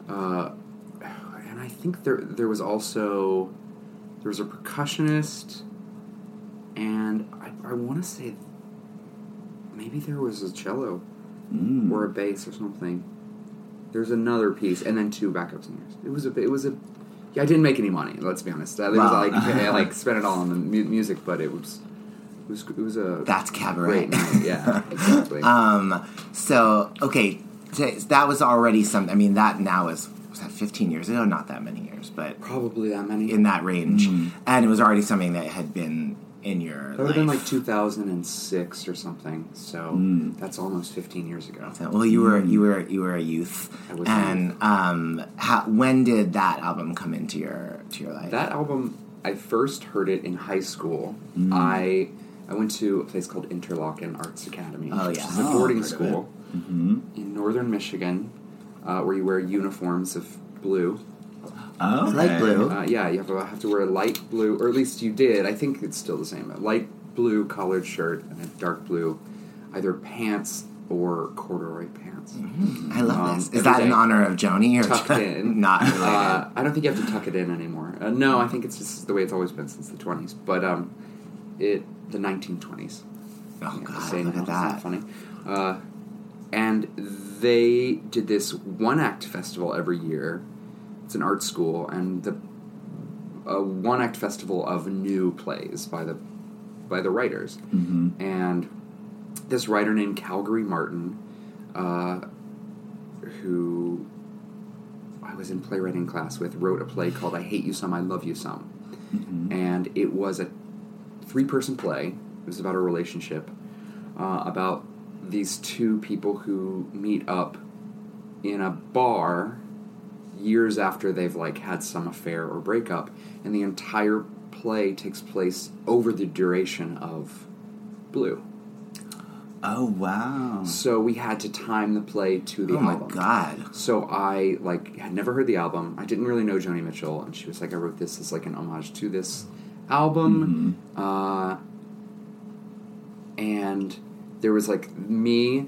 Uh, and I think there there was also there was a percussionist, and I, I want to say maybe there was a cello Mm. or a bass or something. There's another piece, and then two backup singers. It was a it was a Yeah, I didn't make any money. Let's be honest. I was Wow. like, I, like spent it all on the mu- music, but it was, it was, it was a That's cabaret. great night. Yeah, exactly. Um. So okay, so that was already some. I mean, that now is was that 15 years ago? Not that many years, but probably that many in that range. And it was already something that had been in your That would have been like 2006 or something. So Mm. that's almost 15 years ago. So, well, you were you were you were a youth, I was a and um, how, when did that album come into your to your life? That album, I first heard it in high school. Mm. I I went to a place called Interlochen Arts Academy, Oh, which is a Oh, boarding heard of school in northern Michigan, uh, where you wear uniforms of blue. Oh, Light blue? Uh, yeah, you have to, have to wear a light blue, or at least you did. I think it's still the same. A light blue collared shirt and a dark blue, either pants or corduroy pants. I love Um, this. Is that in honor of Joni or tucked in? not related? Uh, I don't think you have to tuck it in anymore. Uh, no, I think it's just the way it's always been since the twenties. But um, it the nineteen twenties. Oh God, say look at that. funny. Uh, and they did this one act festival every year. It's an art school, and the a one act festival of new plays by the by the writers. Mhm. And this writer named Calgary Martin, uh, who I was in playwriting class with, wrote a play called "I Hate You Some, I Love You Some," and it was a three person play. It was about a relationship, uh, about these two people who meet up in a bar years after they've like had some affair or breakup, and the entire play takes place over the duration of Blue. Oh wow! So we had to time the play to the album. Oh, my. God. So I like had never heard the album. I didn't really know Joni Mitchell, and she was like, "I wrote this as like an homage to this album." Uh, and there was like me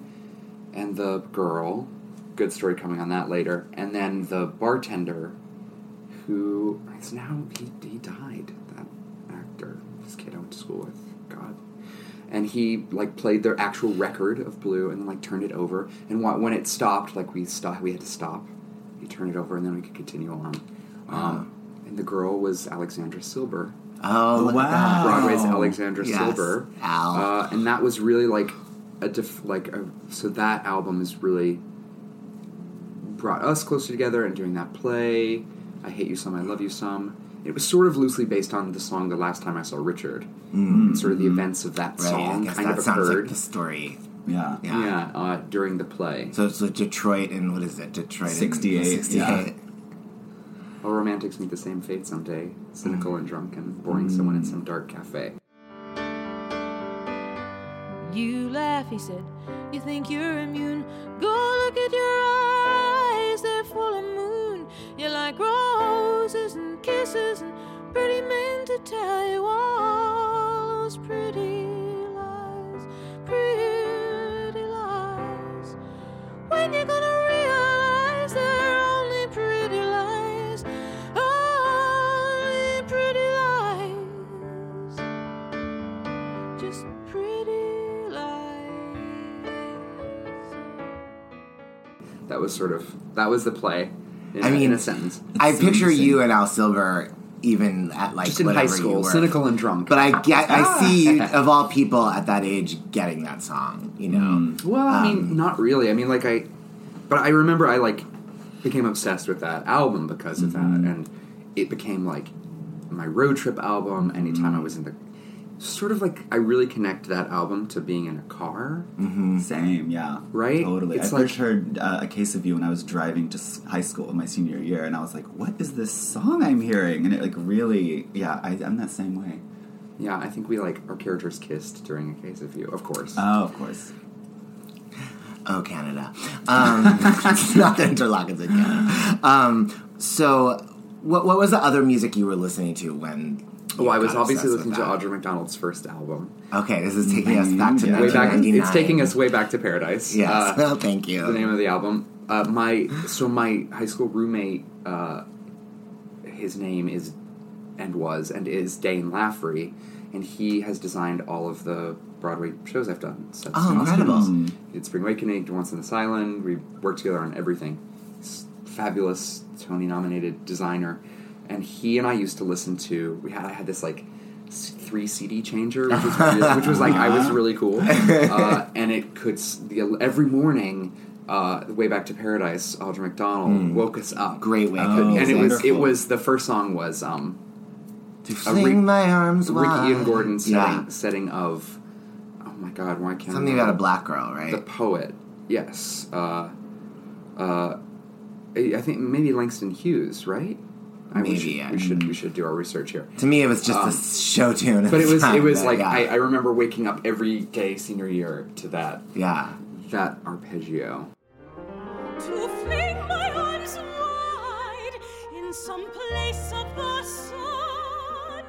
and the girl. Good story coming on that later, and then the bartender, who is now he, he died. That actor, this kid I went to school with. God and he like played their actual record of Blue and then like turned it over. And wh- when it stopped, like we stopped, we had to stop. He turned it over, and then we could continue on. Um, and the girl was Alexandra Silber. Oh, wow! Broadway's Alexandra Yes, Silber. Al. Uh, and that was really like a diff- like a, so that album is really brought us closer together and doing that play. I hate you some, I love you some. It was sort of loosely based on the song "The Last Time I Saw Richard," Mm. and sort of the events of that Right, song kind that of sounds occurred. like the story. Yeah, yeah, uh, during the play. So it's like Detroit and what is it? Detroit, in 68, 68. yeah. All romantics meet the same fate someday. Cynical and drunk and boring someone in some dark cafe. You laugh, he said. You think you're immune. Go look at your eyes, they're full of moon. You like roses and kisses and pretty men to tell you all those pretty lies, pretty lies. When you're gonna That was sort of that was the play. In, I a- mean, in a sentence. I picture you and Al Silber even at like Just in high school, cynical and drunk. But I get, I see you, of all people at that age getting that song. You know, Well, I Um, mean, not really. I mean, like I, but I remember I like became obsessed with that album because of Mm-hmm. that, and it became like my road trip album. Anytime I was in the, sort of like I really connect that album to being in a car. Mm-hmm. Same, yeah. Right? Totally. It's I like- first heard uh, A Case of You when I was driving to high school in my senior year, and I was like, what is this song I'm hearing? And it, like, really, yeah, I, I'm that same way. Yeah, I think we like our characters kissed during a case of you, of course. Oh, of course. Oh, Canada. Um, not the interlocutors in Canada. Um, so, what, what was the other music you were listening to when? Oh, I was obviously listening to that? Audra McDonald's first album. Okay, this is taking us back to way back. 1999. It's taking us way back to paradise. Yes. Uh, Oh, thank you. The name of the album. Uh, my so my high school roommate. Uh, his name is and was and is Dane Laffrey, and he has designed all of the Broadway shows I've done. Sets Oh, incredible. Costumes. Did Spring Awakening, did Once on this Island. We worked together on everything. He's fabulous Tony nominated designer, and he and I used to listen to. We had I had this like three CD changer, which was really, which was like I was really cool, uh, and it could the, every morning. Uh, way back to paradise, Audra McDonald Mm. woke us up. Great wake Uh, up and it was it was the first song was um, To a fling my arms Ricky wide. and Gordon setting, Yeah. setting of oh my god, why can't Something about a black girl, right? The poet, yes. Uh, uh, I think maybe Langston Hughes, right? I we Maybe, should, yeah. we should we should do our research here. To me, it was just Um, a show tune. But it was time, it was like yeah. I, I remember waking up every day senior year to that yeah that arpeggio. To fling my arms wide in some place of the sun,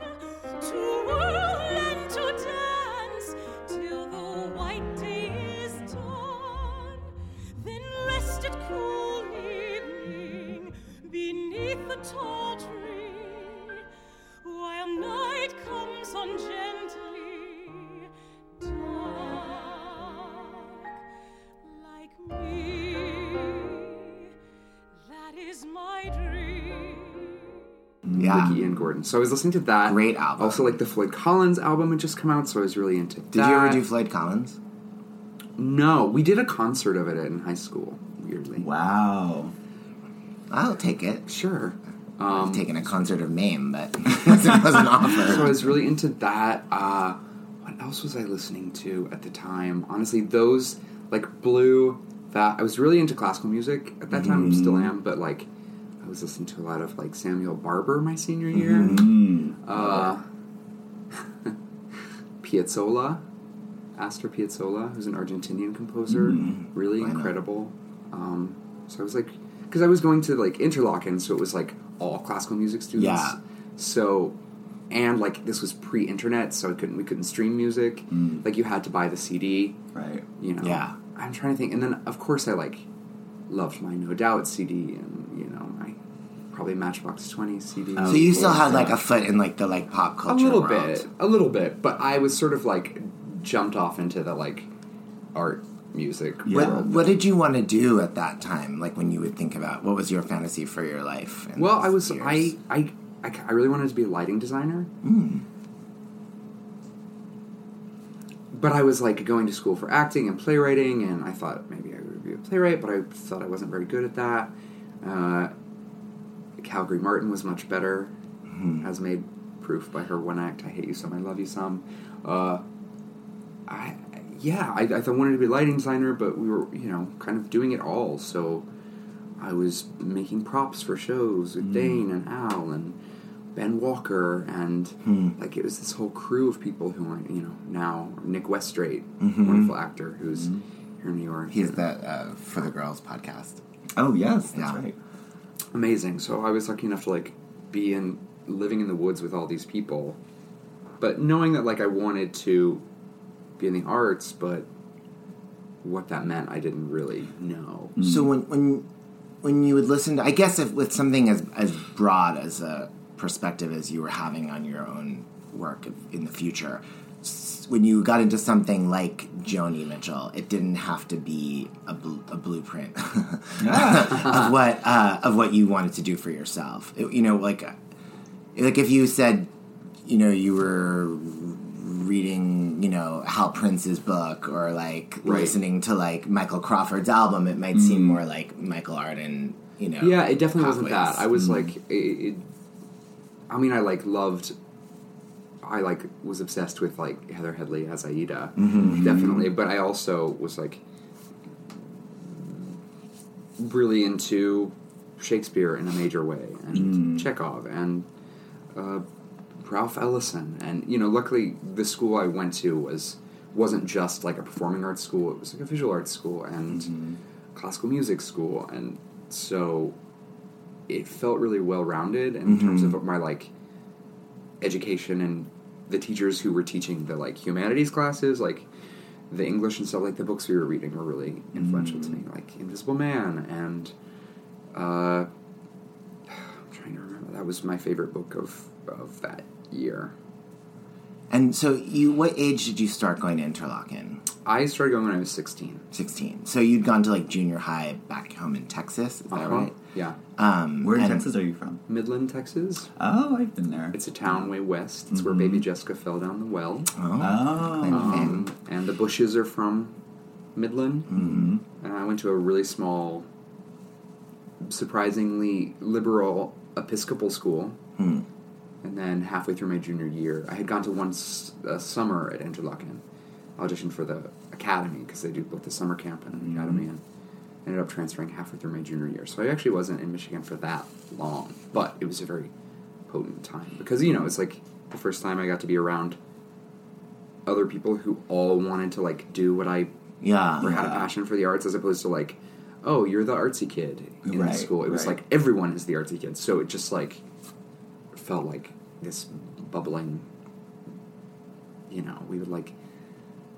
to whirl and to dance till the white day is done, then rest at cool evening beneath the tall Yeah. Ricky Ian Gordon. So I was listening to that. Great album. Also, like the Floyd Collins album had just come out, so I was really into. Did you ever do Floyd Collins? No, we did a concert of it in high school. Weirdly. Wow. I'll take it. Sure. I've taken a concert of Mame, but it wasn't offered. So I was really into that. Uh, what else was I listening to at the time? Honestly, those like Blue. That I was really into classical music at that time. I still am, but like I was listening to a lot of like Samuel Barber my senior year. Mm. Uh, Piazzolla, Astor Piazzolla, who's an Argentinian composer, Mm. really incredible. Um, so I was like, because I was going to like Interlochen, so it was like all classical music students. Yeah. So, and like this was pre-internet, so I couldn't we couldn't stream music. Mm. Like you had to buy the CD. Right. You know. Yeah. I'm trying to think, and then of course I like loved my No Doubt CD, and you know my probably Matchbox Twenty CD. Oh, so you still had like a foot in like the like pop culture. a little world. bit, a little bit, but I was sort of like jumped off into the like art music What, what did you want to do at that time? Like when you would think about what was your fantasy for your life? Well, I was? I, I I I really wanted to be a lighting designer. Mm. but I was like going to school for acting and playwriting, and I thought maybe I would be a playwright, but I thought I wasn't very good at that. Uh, Calgary Martin was much better, as made proof by her one act, "I Hate You Some, I Love You Some." Uh, I yeah, I, I wanted to be a lighting designer, but we were you know kind of doing it all, so I was making props for shows with Dane and Al and Ben Walker and Hmm. like it was this whole crew of people who are you know now Nick Westrate, Mhm. wonderful actor who's here in New York. He's the uh, For the Girls podcast. Oh yes, that's Yeah. right. amazing. So I was lucky enough to like be in living in the woods with all these people, but knowing that like I wanted to be in the arts, but what that meant I didn't really know. So when when when you would listen to, I guess if with something as as broad as a perspective as you were having on your own work in the future, when you got into something like Joni Mitchell, it didn't have to be a, bl- a blueprint of what uh, of what you wanted to do for yourself. It- you know, like like if you said, you know, you were reading, you know, Hal Prince's book or like Right. listening to like Michael Crawford's album, it might seem more like Michael Arden, you know. Yeah, it definitely wasn't that. I was Mm. like, it, it, I mean, I like loved. I like was obsessed with like Heather Headley as Aida, Mhm. definitely. But I also was like really into Shakespeare in a major way, and Chekhov, and uh, Ralph Ellison, and you know, luckily the school I went to was wasn't just like a performing arts school; it was like a visual arts school and classical music school, and so it felt really well rounded in terms Mhm. of my like education and the teachers who were teaching the like humanities classes, like the English and stuff, like the books we were reading were really influential to me, like Invisible Man and uh, I'm trying to remember. That was my favorite book of of that year. And so, you what age did you start going to Interlochen? I started going when I was 16. 16. So you'd gone to like junior high back home in Texas, is that Uh-huh. right? Yeah. Um, Where in Texas are you from? Midland, Texas. Oh, I've been there. It's a town way west. It's where baby Jessica fell down the well. Oh. Um, and the Bushes are from Midland. Mm-hmm. And I went to a really small, surprisingly liberal Episcopal school. Hmm. And then halfway through my junior year, I had gone to one s- uh, summer at Interlochen, auditioned for the academy because they do both the summer camp and the academy, and ended up transferring halfway through my junior year. So I actually wasn't in Michigan for that long, but it was a very potent time because you know it's like the first time I got to be around other people who all wanted to like do what I Yeah. or had a passion for the arts as opposed to like oh you're the artsy kid in Right, school. It was like everyone is the artsy kid. So it just like felt like this bubbling you know we would like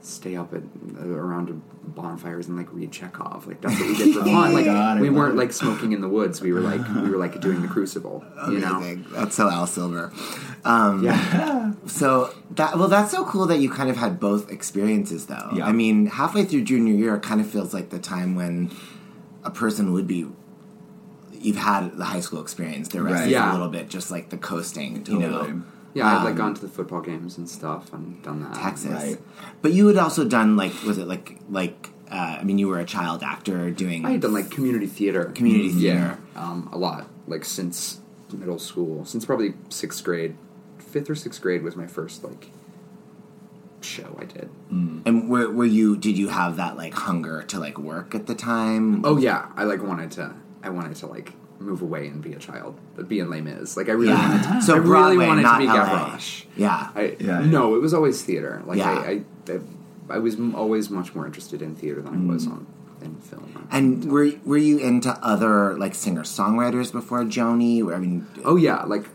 stay up at around bonfires and like read Chekhov like that's what we did for Oh fun like God, we weren't like smoking in the woods we were like we were like doing the crucible you know That's so Al Silber. Um, Yeah. So that well, that's so cool that you kind of had both experiences, though. Yeah. I mean, halfway through junior year, it kind of feels like the time when a person would be. You've had the high school experience. The rest Right. is Yeah. a little bit just like the coasting, you know. Totally. yeah I've like Um, gone to the football games and stuff and done that Texas. Right. But you had also done like was it like like uh, I mean you were a child actor doing I had done like community theater. Community Yeah, theater. um, a lot. Like since middle school, since probably sixth grade, fifth or sixth grade was my first like show I did. and were, were you did you have that like hunger to like work at the time? Oh yeah, I like wanted to. I wanted to like move away and be a child, but be in Les Mis. Like I really Yeah. wanted. To, So I really Broadway, wanted not to be LA. Gavroche. Yeah. I, Yeah. No, it was always theater. Like Yeah. I, I, I, I was m- always much more interested in theater than I was on in film. And were were you into other like singer songwriters before Joni? I mean, Oh yeah, like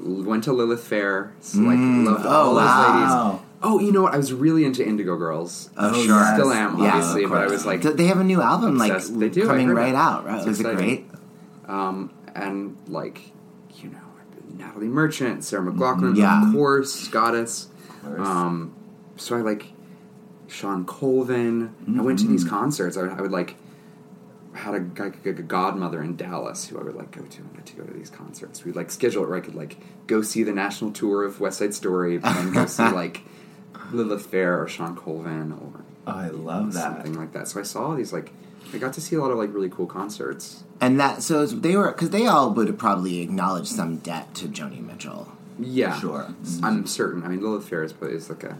went to Lilith Fair. So, like Mm. loved Oh, all those wow. ladies. Oh, you know what? I was really into Indigo Girls. Oh, sure. I still am, Yeah, obviously. of but I was like, Th- they have a new album like they do coming right it. out. Right? It's Was it great? Um, and like, you know, Natalie Merchant, Sarah McLachlan, Yeah. of course, Goddess. Um, so I like Shawn Colvin. I went to these concerts. I, I would like had a, like, a godmother in Dallas who I would like go to and get to go to these concerts. We'd like schedule it where I could like go see the national tour of West Side Story, and then go see like Lilith Fair or Shawn Colvin or Oh, I love that. something like that. So I saw these like I got to see a lot of like really cool concerts. And that so they were because they all would have probably acknowledged some debt to Joni Mitchell. Yeah, Sure. I'm certain. I mean, Lilith Fair is, is like a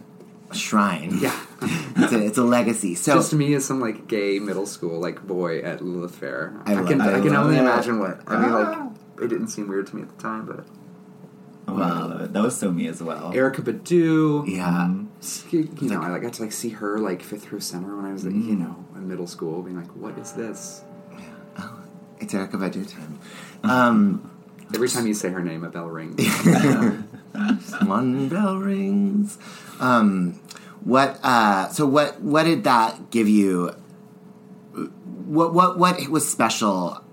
shrine. yeah. it's, a, it's a legacy. So Just me as some like gay middle school like boy at Lilith Fair. I I, can. I can I love only imagine what I mean. Like ah. it didn't seem weird to me at the time, but Oh, I. That was so me as well. Erykah Badu. yeah, mm-hmm. You, you know, I got to like see her like fifth through center when I was, like, Mm. you know, in middle school, being like, "What is this?" Yeah, it's Erykah Badu time. Um, Every time you say her name, a bell rings. one bell rings. Um, what? Uh, so what? What did that give you? What? What? What was special?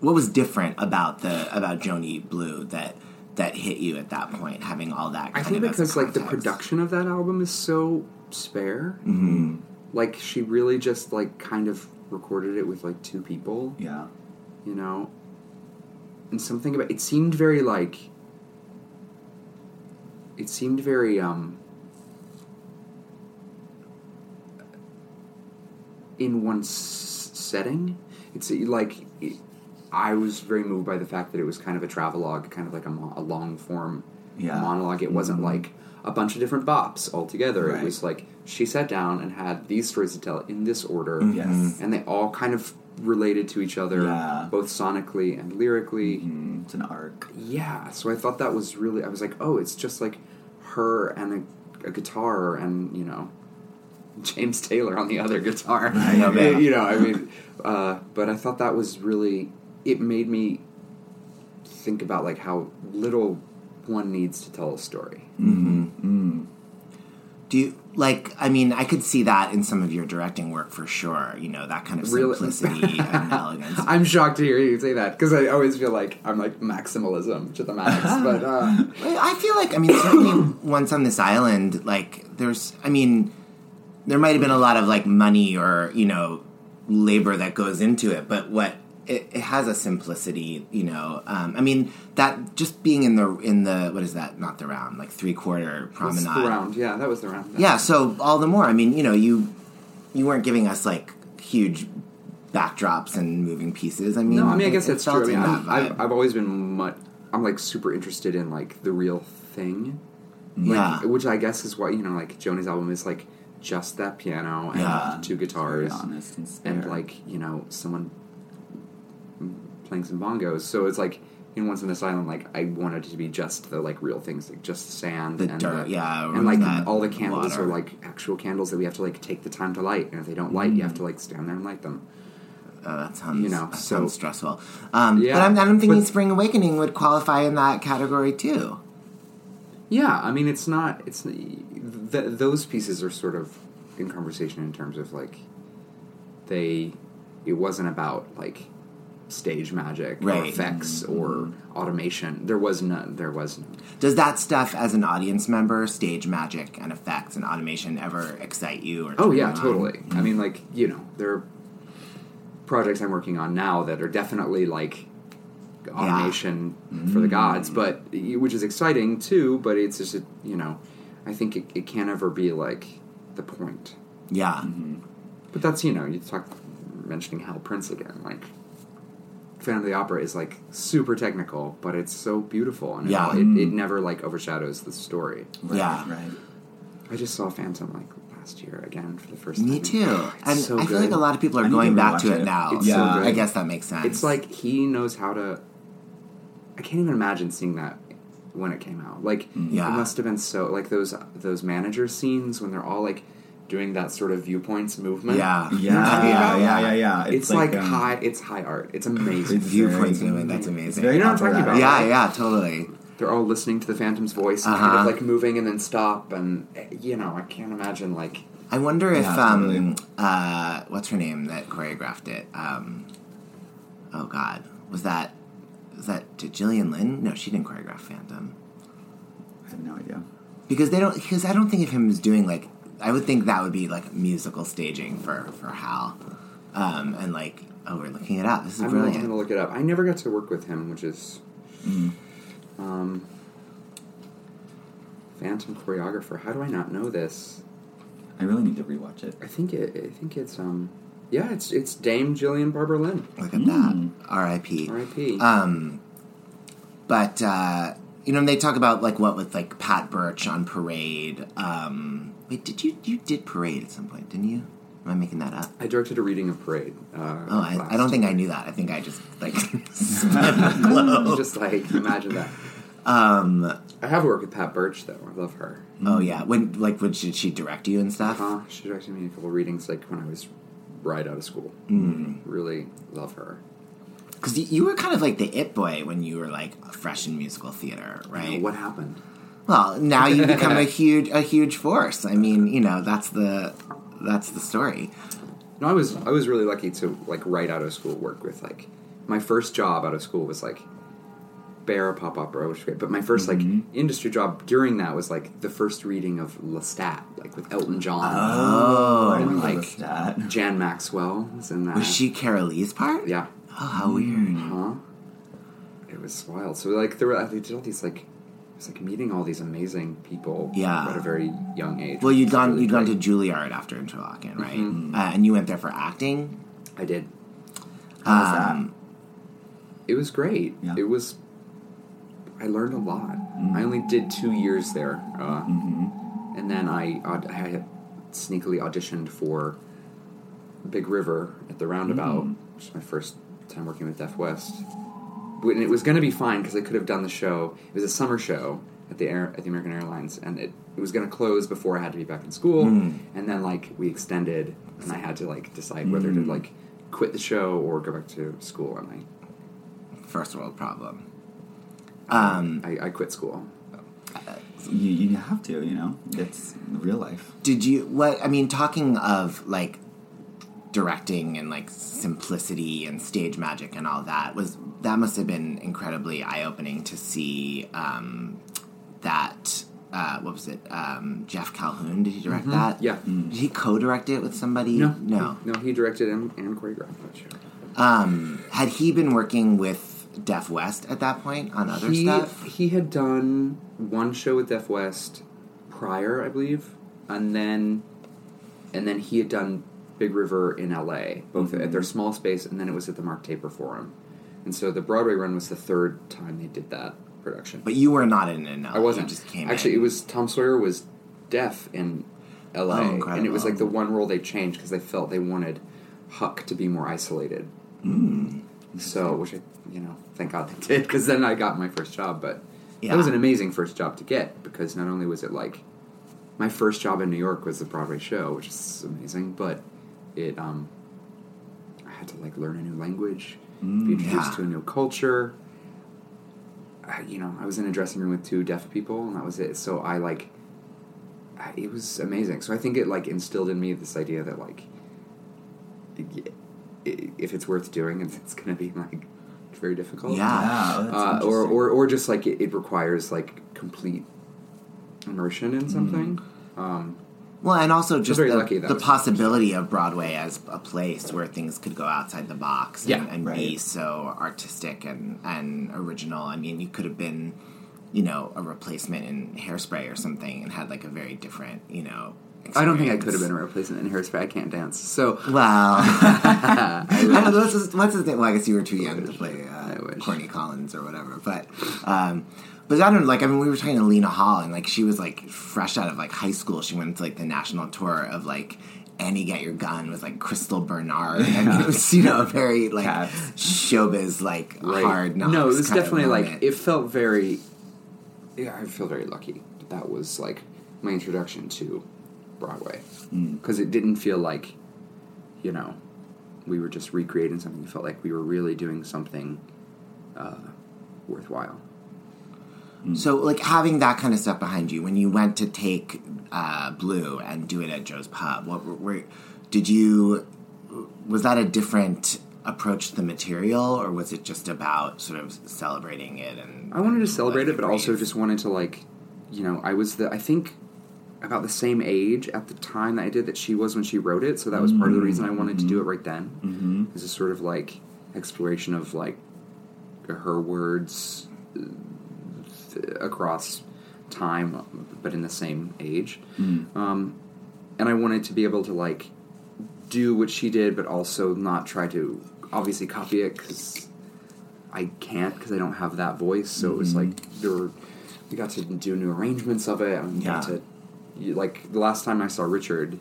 What was different about the about Joni Blue that that hit you at that point? Having all that. I think of as a because like the production of that album is so spare. Mhm. Like she really just like kind of recorded it with like two people. Yeah. you know and something about it seemed very like it seemed very um in one s- setting it's like it, i was very moved by the fact that it was kind of a travelogue kind of like a, mo- a long form Yeah. monologue it wasn't like a bunch of different bops all together Right. it was like she sat down and had these stories to tell in this order Yes. and they all kind of related to each other Yeah. both sonically and lyrically Mm, it's an arc. yeah so i thought that was really i was like oh it's just like her and a, a guitar and you know james taylor on the other guitar I know, yeah. you know i mean uh, but i thought that was really it made me think about like how little one needs to tell a story Mm-hmm. Mm. Do you like I mean, I could see that in some of your directing work for sure. You know that kind of simplicity and elegance. I'm shocked to hear you say that because I always feel like I'm like maximalism to the max. but uh, I feel like I mean certainly once on this island, like there's I mean there might have been a lot of like money or you know labor that goes into it, but what it, it has a simplicity, you know. Um, I mean that just being in the in the what is that? Not the round, like three quarter that's promenade. the round, yeah, that was the round. Yeah, so all the more. I mean, you know, you you weren't giving us like huge backdrops and moving pieces. I mean, no, I mean I it- guess it that's felt true. I mean, I've, I've, I've always been much. I'm like super interested in like the real thing. Like, Yeah. which I guess is why you know like Joni's album is like just that piano and Yeah. two guitars honest and and like you know someone playing some bongos. So it's like in Once on This Island, like I wanted it to be just the like real things, like just sand The and dirt, the, yeah, and like all the candles water. are like actual candles that we have to like take the time to light, and if they don't light, you have to like stand there and light them. Oh, that sounds You know, so- sounds stressful. Um, Yeah, but I'm, I'm thinking but- Spring Awakening would qualify in that category too. Yeah, I mean, it's not. It's th- those pieces are sort of in conversation in terms of like they. It wasn't about like stage magic or Right. effects or automation. There was none. There was none. Does that stuff, as an audience member, stage magic and effects and automation, ever excite you? Or Oh yeah, totally. I mm-hmm. mean, like you know, there are projects I'm working on now that are definitely like automation for the mm. gods, but which is exciting too. But it's just a, you know, I think it, it can't ever be like the point. Yeah. Mm-hmm. But that's you know, you talk mentioning Hal Prince again, like. Phantom of the Opera is like super technical, but it's so beautiful, and it Yeah. all- it, it mm. never like overshadows the story. Right, Yeah. right. I just saw Phantom like last year again for the first time. Me too. It's And so I feel like a lot of people are I going back to it, it. now. It's so so good. I guess that makes sense. It's like he knows how to. I can't even imagine seeing that when it came out. Like Yeah. it must have been so like those those manager scenes when they're all like doing that sort of viewpoints movement. Yeah. Yeah, You know what I'm talking yeah, yeah, yeah, yeah. It's, like, um, high. It's high art. It's amazing. It's viewpoints movement. That's amazing. You know what I'm talking operatic. about? yeah, yeah, totally. They're all listening to the Phantom's voice, and kind Uh-huh. of like moving and then stop, and you know, I can't imagine like I wonder if Yeah, um uh what's her name that choreographed it? Um oh god. Was that was that did Gillian Lynne? No, she didn't choreograph Phantom. I have no idea. Because they don't because I don't think of him as doing like I would think that would be like musical staging for for Hal. Um and like oh we're looking it up. This is I'm gonna, I'm gonna look it up. I never got to work with him, which is um, Phantom choreographer. How do I not know this? I really need to rewatch it. I think it. I think it's um. Yeah, it's it's Dame Gillian Barbara Lynne. Look at that. R.I.P. R.I.P. Um, but uh, you know, they talk about like what with like Pat Birch on Parade. Um, wait, did you you did Parade at some point? Didn't you? Am I making that up? I directed a reading of Parade. Uh, Oh, I, I don't think. I knew that. I think I just like Just like imagine that. um. I have worked with Pat Birch though. I love her. Oh yeah. When like when did she direct you and stuff? Uh, she directed me a couple readings like when I was right out of school. Mm. Really love her. Because you, you were kind of like the it boy when you were like fresh in musical theater, right? What happened? Well, now you become a huge a huge force. I mean, you know, that's the that's the story. No, I was I was really lucky to like right out of school work with like my first job out of school was like Bare pop opera, which was great. But my 1st Mm-hmm. like industry job during that was like the first reading of Lestat, like with Elton John. Oh, and remember like Jan Maxwell was in that. Was she Carolee's part? Yeah. Oh, how weird. Huh? It was wild. So like there were they did all these like it was like meeting all these amazing people Yeah. at a very young age. Well, you'd was gone really you'd gone to Juilliard after Interlochen, right? Mhm. Uh, and you went there for acting. I did. How was that? Um, It was great. It was. I learned a lot. I only did two years there, uh, and then I I had sneakily auditioned for Big River at the Roundabout, Mm. which is my first time working with Deaf West. But- And it was going to be fine because I could have done the show. It was a summer show at the air at the American Airlines, and it, it was going to close before I had to be back in school. Mm. And then like we extended, and I had to like decide whether to Mm. like quit the show or go back to school. And First world problem. Um, I, I quit school. you, you have to, you know, it's real life. Did you what I mean talking of like directing and like simplicity and stage magic and all that was that must have been incredibly eye-opening to see um that uh, what was it? Um, Jeff Calhoun. Did he direct Mhm. that? Yeah. Did he co-direct it with somebody? No, no. no. He directed and, and choreographed that show. Um, had he been working with Deaf West at that point on other he, stuff? He had done one show with Deaf West prior, I believe, and then and then he had done Big River in L.A. both at their small space, and then it was at the Mark Taper Forum. And so the Broadway run was the third time they did that production. But you were not in it. I wasn't. You just came Actually, in. it was Tom Sawyer was deaf in L.A. Oh, and it was like the one role they changed because they felt they wanted Huck to be more isolated. Mm. So, which I, you know, thank God they did because then I got my first job. But Yeah. that was an amazing first job to get because not only was it like my first job in New York was the Broadway show, which is amazing, but it um, I had to like learn a new language, Mm, be introduced yeah. to a new culture. I, you know, I was in a dressing room with two deaf people, and that was it. So I like, I, it was amazing. So I think it like instilled in me this idea that like, i- i- if it's worth doing, it's, it's going to be like very difficult. Yeah. Yeah, that's uh, or, or or just like it, it requires like complete immersion in something. Um, Well, and also just the, lucky the possibility of Broadway as a place where things could go outside the box Yeah, and, and be so artistic and, and original. I mean, you could have been, you know, a replacement in Hairspray or something and had like a very different, you know. I don't think I could have been a replacement in Hairspray. I can't dance. So wow. I don't know, what's, his name? Well, I guess you were too young to play uh. Corny Collins or whatever. But, um, but I don't know. Like, I mean, we were talking to Lena Hall, and like she was like fresh out of like high school. She went to like the national tour of like Annie Get Your Gun with like Crystal Bernard. I mean, it was you know a very like Cats. showbiz like Right. hard knocks. No, it was definitely like it felt very. Yeah, I feel very lucky that that was like my introduction to Broadway because it didn't feel like, you know, we were just recreating something. It felt like we were really doing something uh, worthwhile. So, like having that kind of stuff behind you, when you went to take uh, Blue and do it at Joe's Pub, what were, were did you? Was that a different approach to the material, or was it just about sort of celebrating it? And I wanted to celebrate it, but also just wanted to like, you know, I was the I think about the same age at the time that I did that she was when she wrote it, so that was part of the reason I wanted to do it right then. Mm-hmm. It's a sort of like exploration of like her words uh, across time, but in the same age. Hmm. Um, and I wanted to be able to like do what she did, but also not try to obviously copy it because I can't because I don't have that voice. So it was mm-hmm. like there were we got to do new arrangements of it. And Yeah. to like the last time I saw Richard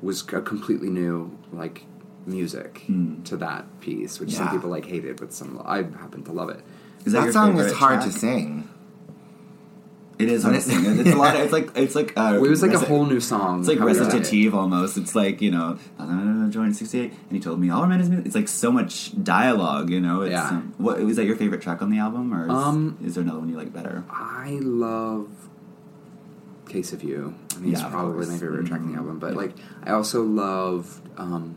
was a completely new like music hmm. to that piece, which some people like hated, but some I happen to love it. Is that, song is favorite hard track? to sing. It is hard to sing. It's a lot. Of, it's like it's like uh, it was like a whole new song. It's like recitative almost. It's like you know, I joined '68, and he told me all romantic music. It's like so much dialogue. You know, it's, Yeah. Um, what was that your favorite track on the album, or is, Um, is there another one you like better? I love Case of You. I mean, it's Yeah, of probably my favorite track on the album. But Yeah. like, I also loved um,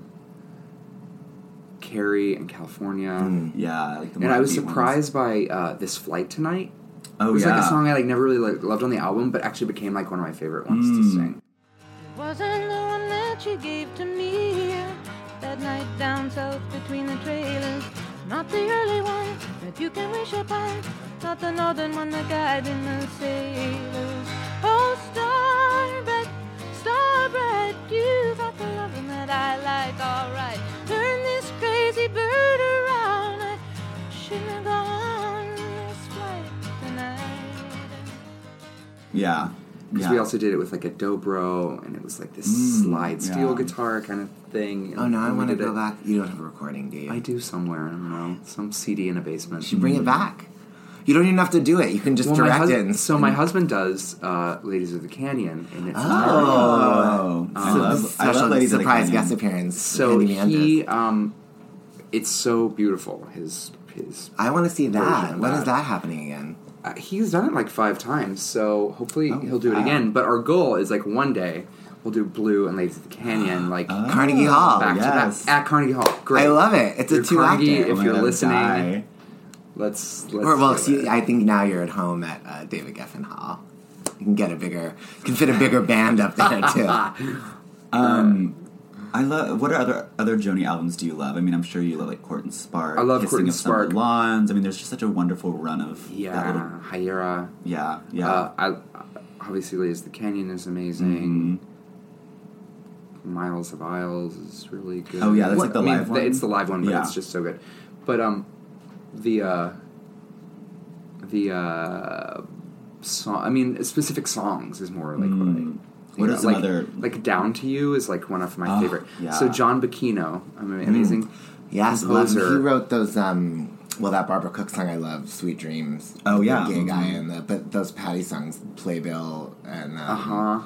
Carey and California. Yeah, I like the and I was upbeat ones. surprised by uh, this flight tonight. Oh it was yeah, like a song I like never really like, loved on the album, but actually became like one of my favorite ones Mm. to sing. It Wasn't the one that you gave to me that night down south between the trailers. Not the early one that you can wish upon, not the northern one that guiding the sailors. Oh, star bright, star bright, you got the loving that I like, alright. Turn this crazy bird around. I shouldn't have gone yeah, Because yeah. we also did it with like a dobro, and it was like this Mm, slide steel yeah. guitar kind of thing. Oh no, I want to go it- back. You don't have a recording, do you? I do somewhere. I don't know. Some CD in a basement. You should bring it back. You don't even have to do it. You can just Well, direct hus- it. And, so my husband does uh, Ladies of the Canyon, and it's Oh, I Um, love, I special love Ladies of the surprise guest appearance. so he um, it's so beautiful. His his I want to see that. version of When is that. that happening again? Uh, he's done it like five times, so hopefully he'll do it wow. again. But our goal is like one day we'll do Blue and Ladies of the Canyon, like Carnegie Hall, back yes. to back at Carnegie Hall. Great, I love it. It's a two Carnegie, actor. If Oh you're listening, die. let's let's. or well, see. I think now you're at home at uh, David Geffen Hall. You can get a bigger, you can fit a bigger band up there too. Um, I love. What are other other Joni albums do you love? I mean, I'm sure you love like Court and Spark. I love Hissing Court and of Summer Spark. Lawns. I mean, there's just such a wonderful run of that Yeah, little- Hejira. Yeah, yeah. Uh, I obviously Ladies the Canyon is amazing. Mm-hmm. Miles of Aisles is really good. Oh, yeah, that's like the I mean, live one? It's the live one, but Yeah. it's just so good. But um, the uh, the uh, song. I mean, specific songs is more like what I. Mm. What you know, like, other- like Down to You is like one of my Oh, favorite. yeah. So John Bucchino, amazing. Yes, love him. composer. he wrote those. um Well, that Barbara Cook song I love, "Sweet Dreams." Oh, the yeah. gay guy Mhm. and the but those Patti songs, "Playbill" and um, Uh-huh.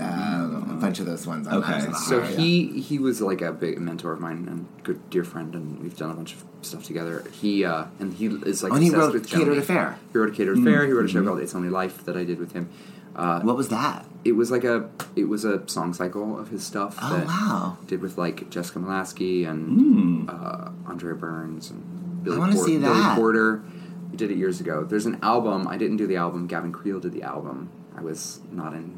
uh, a bunch of those ones. On Okay. So he he was like a big mentor of mine and good dear friend, and we've done a bunch of stuff together. He uh, and he is like Oh, and he wrote with Catered. Affair. He wrote a catered Mm. affair. He wrote a show called It's Only Life that I did with him. Uh, what was that? It was like a it was a song cycle of his stuff. Oh, that wow. Did with like Jessica Molaskey and Hmm. uh, Andrea Burns and Billy, Por- see Billy. Porter. We did it years ago. There's an album. I didn't do the album. Gavin Creel did the album. I was not in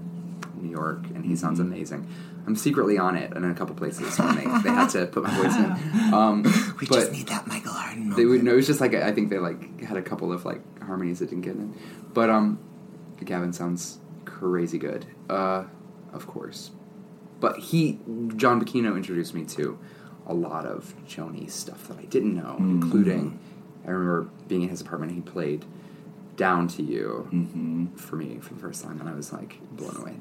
New York, and he sounds Mm-hmm. amazing. I'm secretly on it and in a couple places, and they, they had to put my voice in. Um, We just need that Michael Arden moment. they would know. It was just like I think they like had a couple of like harmonies that didn't get in. But um, Gavin sounds crazy good. Uh, of course. But he, John Bucchino, introduced me to a lot of Joni stuff that I didn't know, Mm. including I remember being in his apartment. and He played "Down to You" Mm-hmm. for me for the first time, and I was like blown away.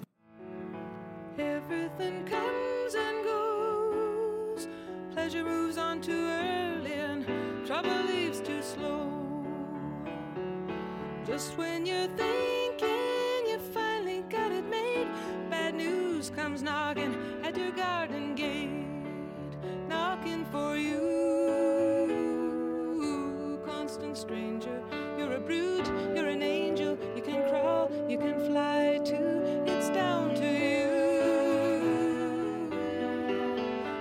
Everything comes and goes. Pleasure moves on too early and trouble leaves too slow. Just when you're thinking news comes knocking at your garden gate, knocking for you. Constant stranger, you're a brute, you're an angel. You can crawl, you can fly too. It's down to you.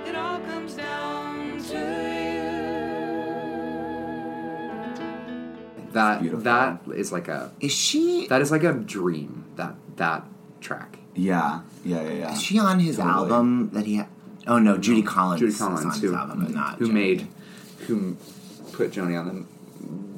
It all comes down to That that is like a is she that is like a dream. That that track. Yeah, yeah, yeah, yeah. Is she on his Totally. album that he? Ha- oh no, Judy Collins. Judy is on Collins, his who, album, but not who Joni. made, who put Joni on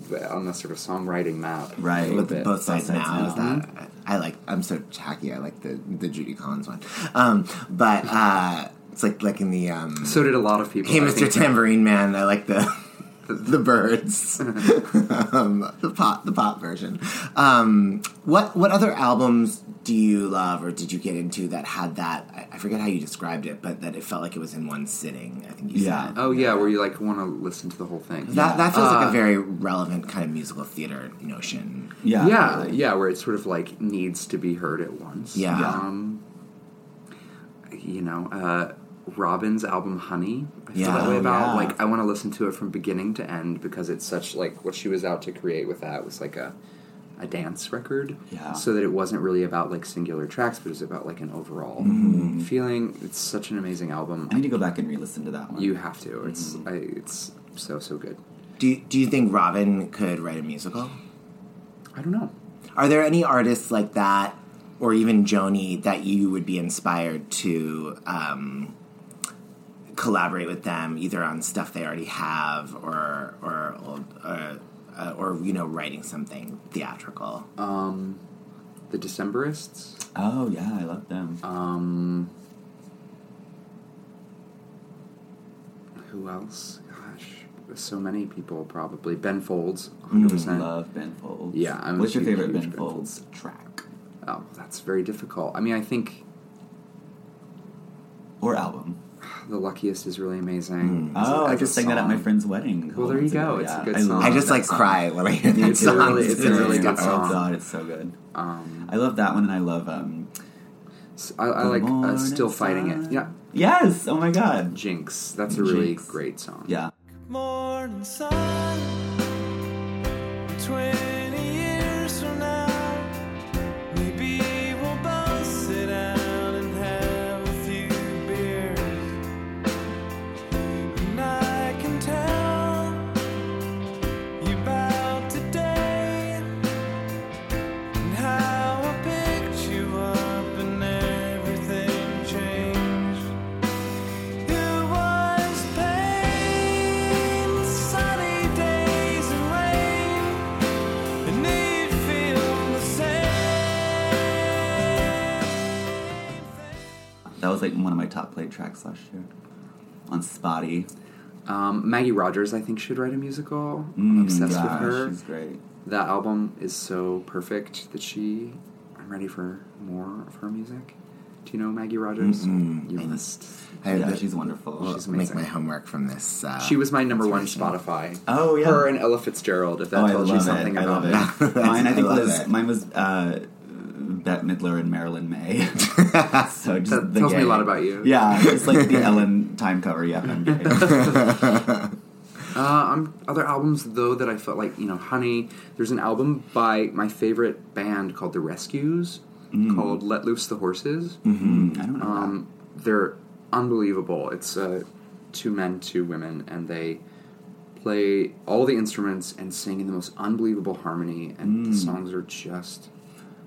the on the sort of songwriting map, Right, with bit. both sides now. Is that I like? I'm so tacky. I like the the Judy Collins one, um, but uh, it's like like in the um, So did a lot of people. Hey, I Mr. Tambourine Man. I like the the Byrds, um, the pop the pop version. Um, what what other albums do you love, or did you get into that had that? I- I forget how you described it, but that it felt like it was in one sitting. I think you said. Oh yeah, where you like want to listen to the whole thing. That that feels like Uh, a very relevant kind of musical theater notion. yeah, yeah, where it sort of like needs to be heard at once. Yeah. Um, you know, uh, Robyn's album Honey. I feel Yeah. that way Oh, about. yeah. Like I want to listen to it from beginning to end because it's such like what she was out to create with that was like a a dance record. Yeah. So that it wasn't really about like singular tracks, but it was about like an overall Mhm. feeling. It's such an amazing album. I need to go back and re-listen to that one. You have to. It's I, it's so so good. Do you, do you think Robyn could write a musical? I don't know. Are there any artists like that, or even Joni, that you would be inspired to um, collaborate with them, either on stuff they already have, or or uh, uh, or you know, writing something theatrical? Um, the Decemberists. Oh yeah, I love them. Um, who else? Gosh, so many people. Probably Ben Folds. 100%. Mm, love Ben Folds. Yeah, I'm What's a your huge- favorite huge Ben Folds track Oh, that's very difficult. I mean, I think or album? The luckiest is really amazing. It's a- Oh, I just sang that at my friend's wedding. a Well, there you go. ago. It's a good I song. love I just like song. cry when I hear that It's song. really- it's a really good Oh song. god, it's so good. Um, I love that one, and I love um. I, I like uh, still fighting it. Yeah, Yes. Oh my god. Jinx. That's a really Jinx. great song. Yeah. Morning sun, 20 That was like one of my top played tracks last year on Spotty. Um, Maggie Rogers, I think, should write a musical. Mm, I'm obsessed yeah, with her. she's great. That album is so perfect that she. I'm ready for more of her music. Do you know Maggie Rogers? Mm-mm. You I- must. I- Yeah, she's wonderful. Well, She's make my homework from this. Uh, She was my number one. Spotify. Oh, yeah. Her and Ella Fitzgerald. If that oh, tells you something it. I about love me. it. mine, I I think love was it. mine was uh, Bette Midler and Marilyn Maye. so just That the tells me a lot about you. Yeah, it's like the Ellen time cover. Yeah, I'm. Uh, um, other albums though that I felt like you know, Honey. There's an album by my favorite band called The Rescues Mm. called Let Loose the Horses. Mhm, I don't know Um, they're unbelievable. It's uh, two men, two women, and they play all the instruments and sing in the most unbelievable harmony. And the Mm. songs are just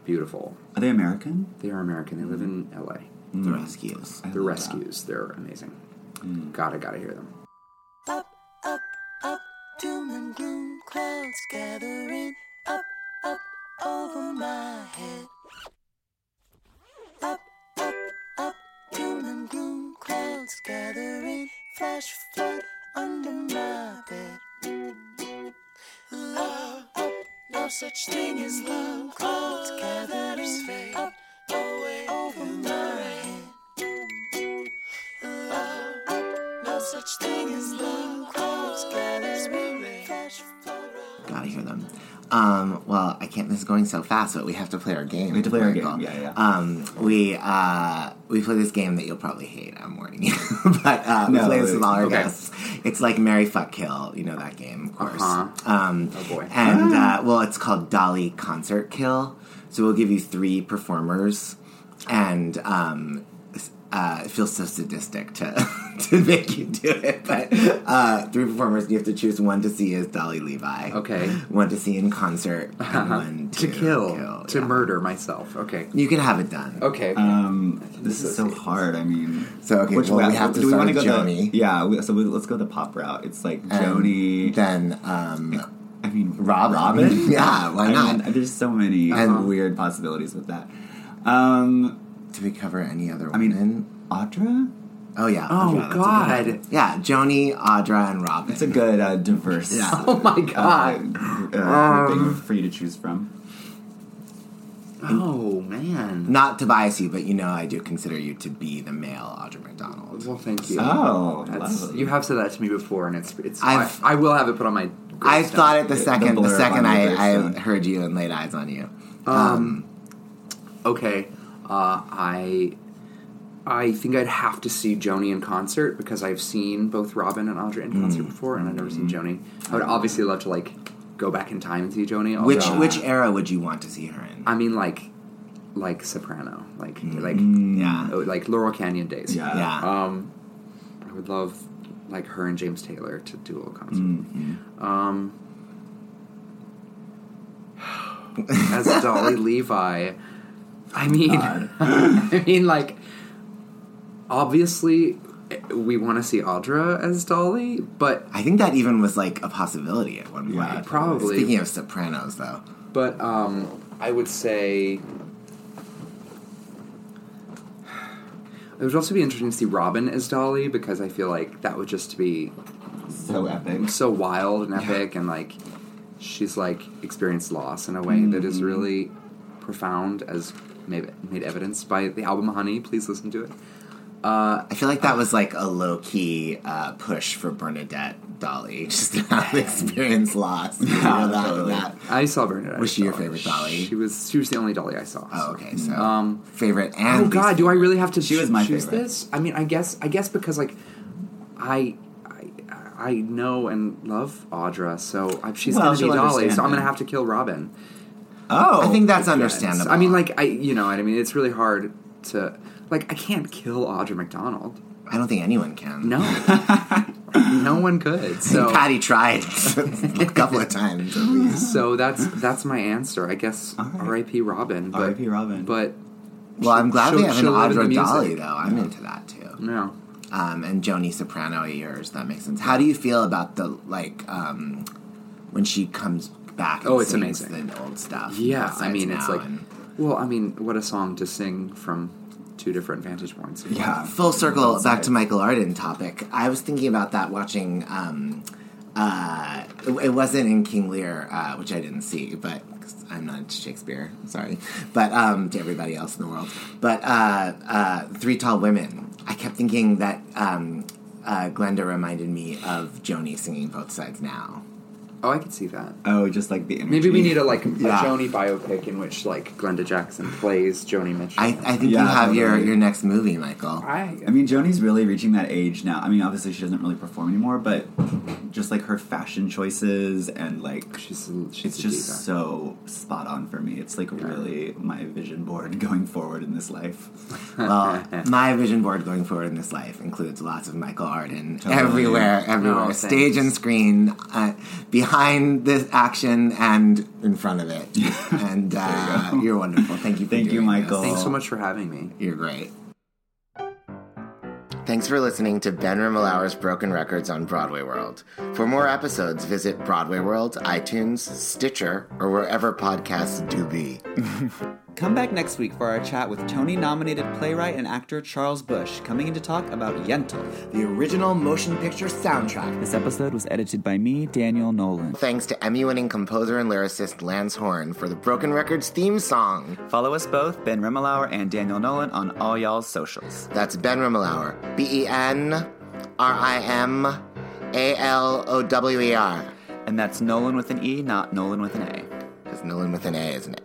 beautiful. Are they American? They are American. They live in L.A. The Rescues. I The love Rescues. They're amazing. Mm. Gotta gotta hear them. Up, up, up, doom and gloom, clouds gathering. Up, up, over my head. Up, up, up, doom and gloom, clouds gathering. Flash flood under my bed. No such thing as love. Clouds gathering. Up, away over my head. Love, up, no such thing as love. Clouds gathering. Flash flood. Gotta hear them. Um, well, I can't. This is going so fast, but we have to play our game. We have to play our game, yeah, yeah. Um, we uh, we play this game that you'll probably hate. I'm warning you, but uh, we No, play this with all our okay. guests. It's like Mary Fuck Kill. You know that game, of course. Uh-huh. Um, Oh, boy. And uh, well, it's called Dolly Concert Kill. So we'll give you three performers, and um, uh, it feels so sadistic to to make you do it. But uh, three performers, you have to choose one to see as Dolly Levi. Okay. One to see in concert, and one to kill, to yeah. murder myself. Okay. You can have it done. Okay. Um, this is so hard. I mean, So, okay, well, way- we have to do we start wanna with go Joni. The, yeah, we, so we, let's go the pop route. It's like And Joni. Then, um, I mean, Rob Robyn. Yeah, why I not? mean, there's so many And- weird possibilities with that. Um, Did we cover any other I mean, women? Audra. Oh yeah. Oh, Audra, that's a good God. Yeah, Joni, Audra, and Robyn. It's a good uh, diverse. Yeah. Oh my Uh, god. uh, Um, thing for you to choose from. oh man. Not to bias you, but you know I do consider you to be the male Audra McDonald. Well, thank you. Oh, That's, you have said that to me before, and it's it's. I, I've- I will have it put on my. I thought it the The second the, blurb second I, I heard you and laid eyes on you. Um, okay, uh, I I think I'd have to see Joni in concert because I've seen both Robyn and Audra in concert Mm. before, and I've never seen Joni. I would obviously love to like go back in time and see Joni. Which although- which era would you want to see her in? I mean, like like Soprano, like like yeah. oh, like Laurel Canyon days. Yeah. Yeah. Um, I would love like her and James Taylor to do a little concert. Mm-hmm. Um, as Dolly Levi, I mean, I mean, like, obviously, we want to see Audra as Dolly, but I think that even was like a possibility at one point. Yeah, probably. Speaking of Sopranos, though, but um, I would say. It would also be interesting to see Robyn as Dolly because I feel like that would just be So epic. so wild and epic and like she's like experienced loss in a way that is really profound as made, made evidence by the album honey please listen to it uh, I feel like that was like a low key uh, push for Bernadette Dolly, just to have experience loss. You know, that, totally. that. i saw bernadette Was she your favorite Dolly? she was she was the only dolly i saw Oh, okay. So Um, favorite and oh god least do i really have to She was my choose favorite. this i mean i guess i guess because like i I, I know and love Audra, so I, she's Well, gonna be Dolly. So I'm gonna have to kill Robyn. Oh, I think that's Yes. understandable. I mean, like I, you know, what I mean, it's really hard to like. I can't kill Audra McDonald. I don't think anyone can. No, no one could. So, Patti tried a couple of times at least. so that's that's my answer. I guess All right. R.I.P. Robyn. But, R.I.P. Robyn. But Well, I'm glad she'll- we have an she'll live in the Audra. Dolly, though. I'm into that too. no, Um, and Joni Soprano yours. That makes sense. How do you feel about the like um, when she comes back? And Oh, it's sings amazing. The old stuff. yeah. I mean, it's like, and- well, I mean, what a song to sing from two different vantage points. Yeah, full circle back to Michael Arden topic. I was thinking about that watching. Um, uh, it, it wasn't in King Lear, uh, which I didn't see, but I'm not into Shakespeare. Sorry, but um, to everybody else in the world. But uh, uh, Three Tall Women. I kept thinking that um, uh, Glenda reminded me of Joni singing Both Sides Now. Oh, I could see that. Oh, just like the energy. Maybe we need a like a Yeah. Joni biopic in which like Glenda Jackson plays Joni Mitchell. I, I think you have your, totally. your next movie, Michael. I, I mean, Joni's really reaching that age now. I mean, obviously she doesn't really perform anymore, but just like her fashion choices and like she's, it's just diva. so spot on for me. It's like really my vision board going forward in this life. well, my vision board going forward in this life includes lots of Michael Arden Totally. everywhere, everywhere, Oh, stage and screen, uh, behind this action and in front of it. and uh, go. you're wonderful. Thank you. For Thank you, Michael. This. Thanks so much for having me. You're great. Thanks for listening to Ben Rimalower's Broken Records on Broadway World. For more episodes, visit Broadway World, iTunes, Stitcher, or wherever podcasts do be. Come back next week for our chat with Tony nominated playwright and actor Charles Busch, coming in to talk about Yentl, the original motion picture soundtrack. This episode was edited by me, Daniel Nolen. Thanks to Emmy winning composer and lyricist Lance Horne for the Broken Records theme song. Follow us both, Ben Rimalower and Daniel Nolen, on all y'all's socials. That's Ben Rimalower. B E N R I M A L O W E R. And that's Nolen with an E, not Nolan with an A. Because Nolan with an A, isn't it?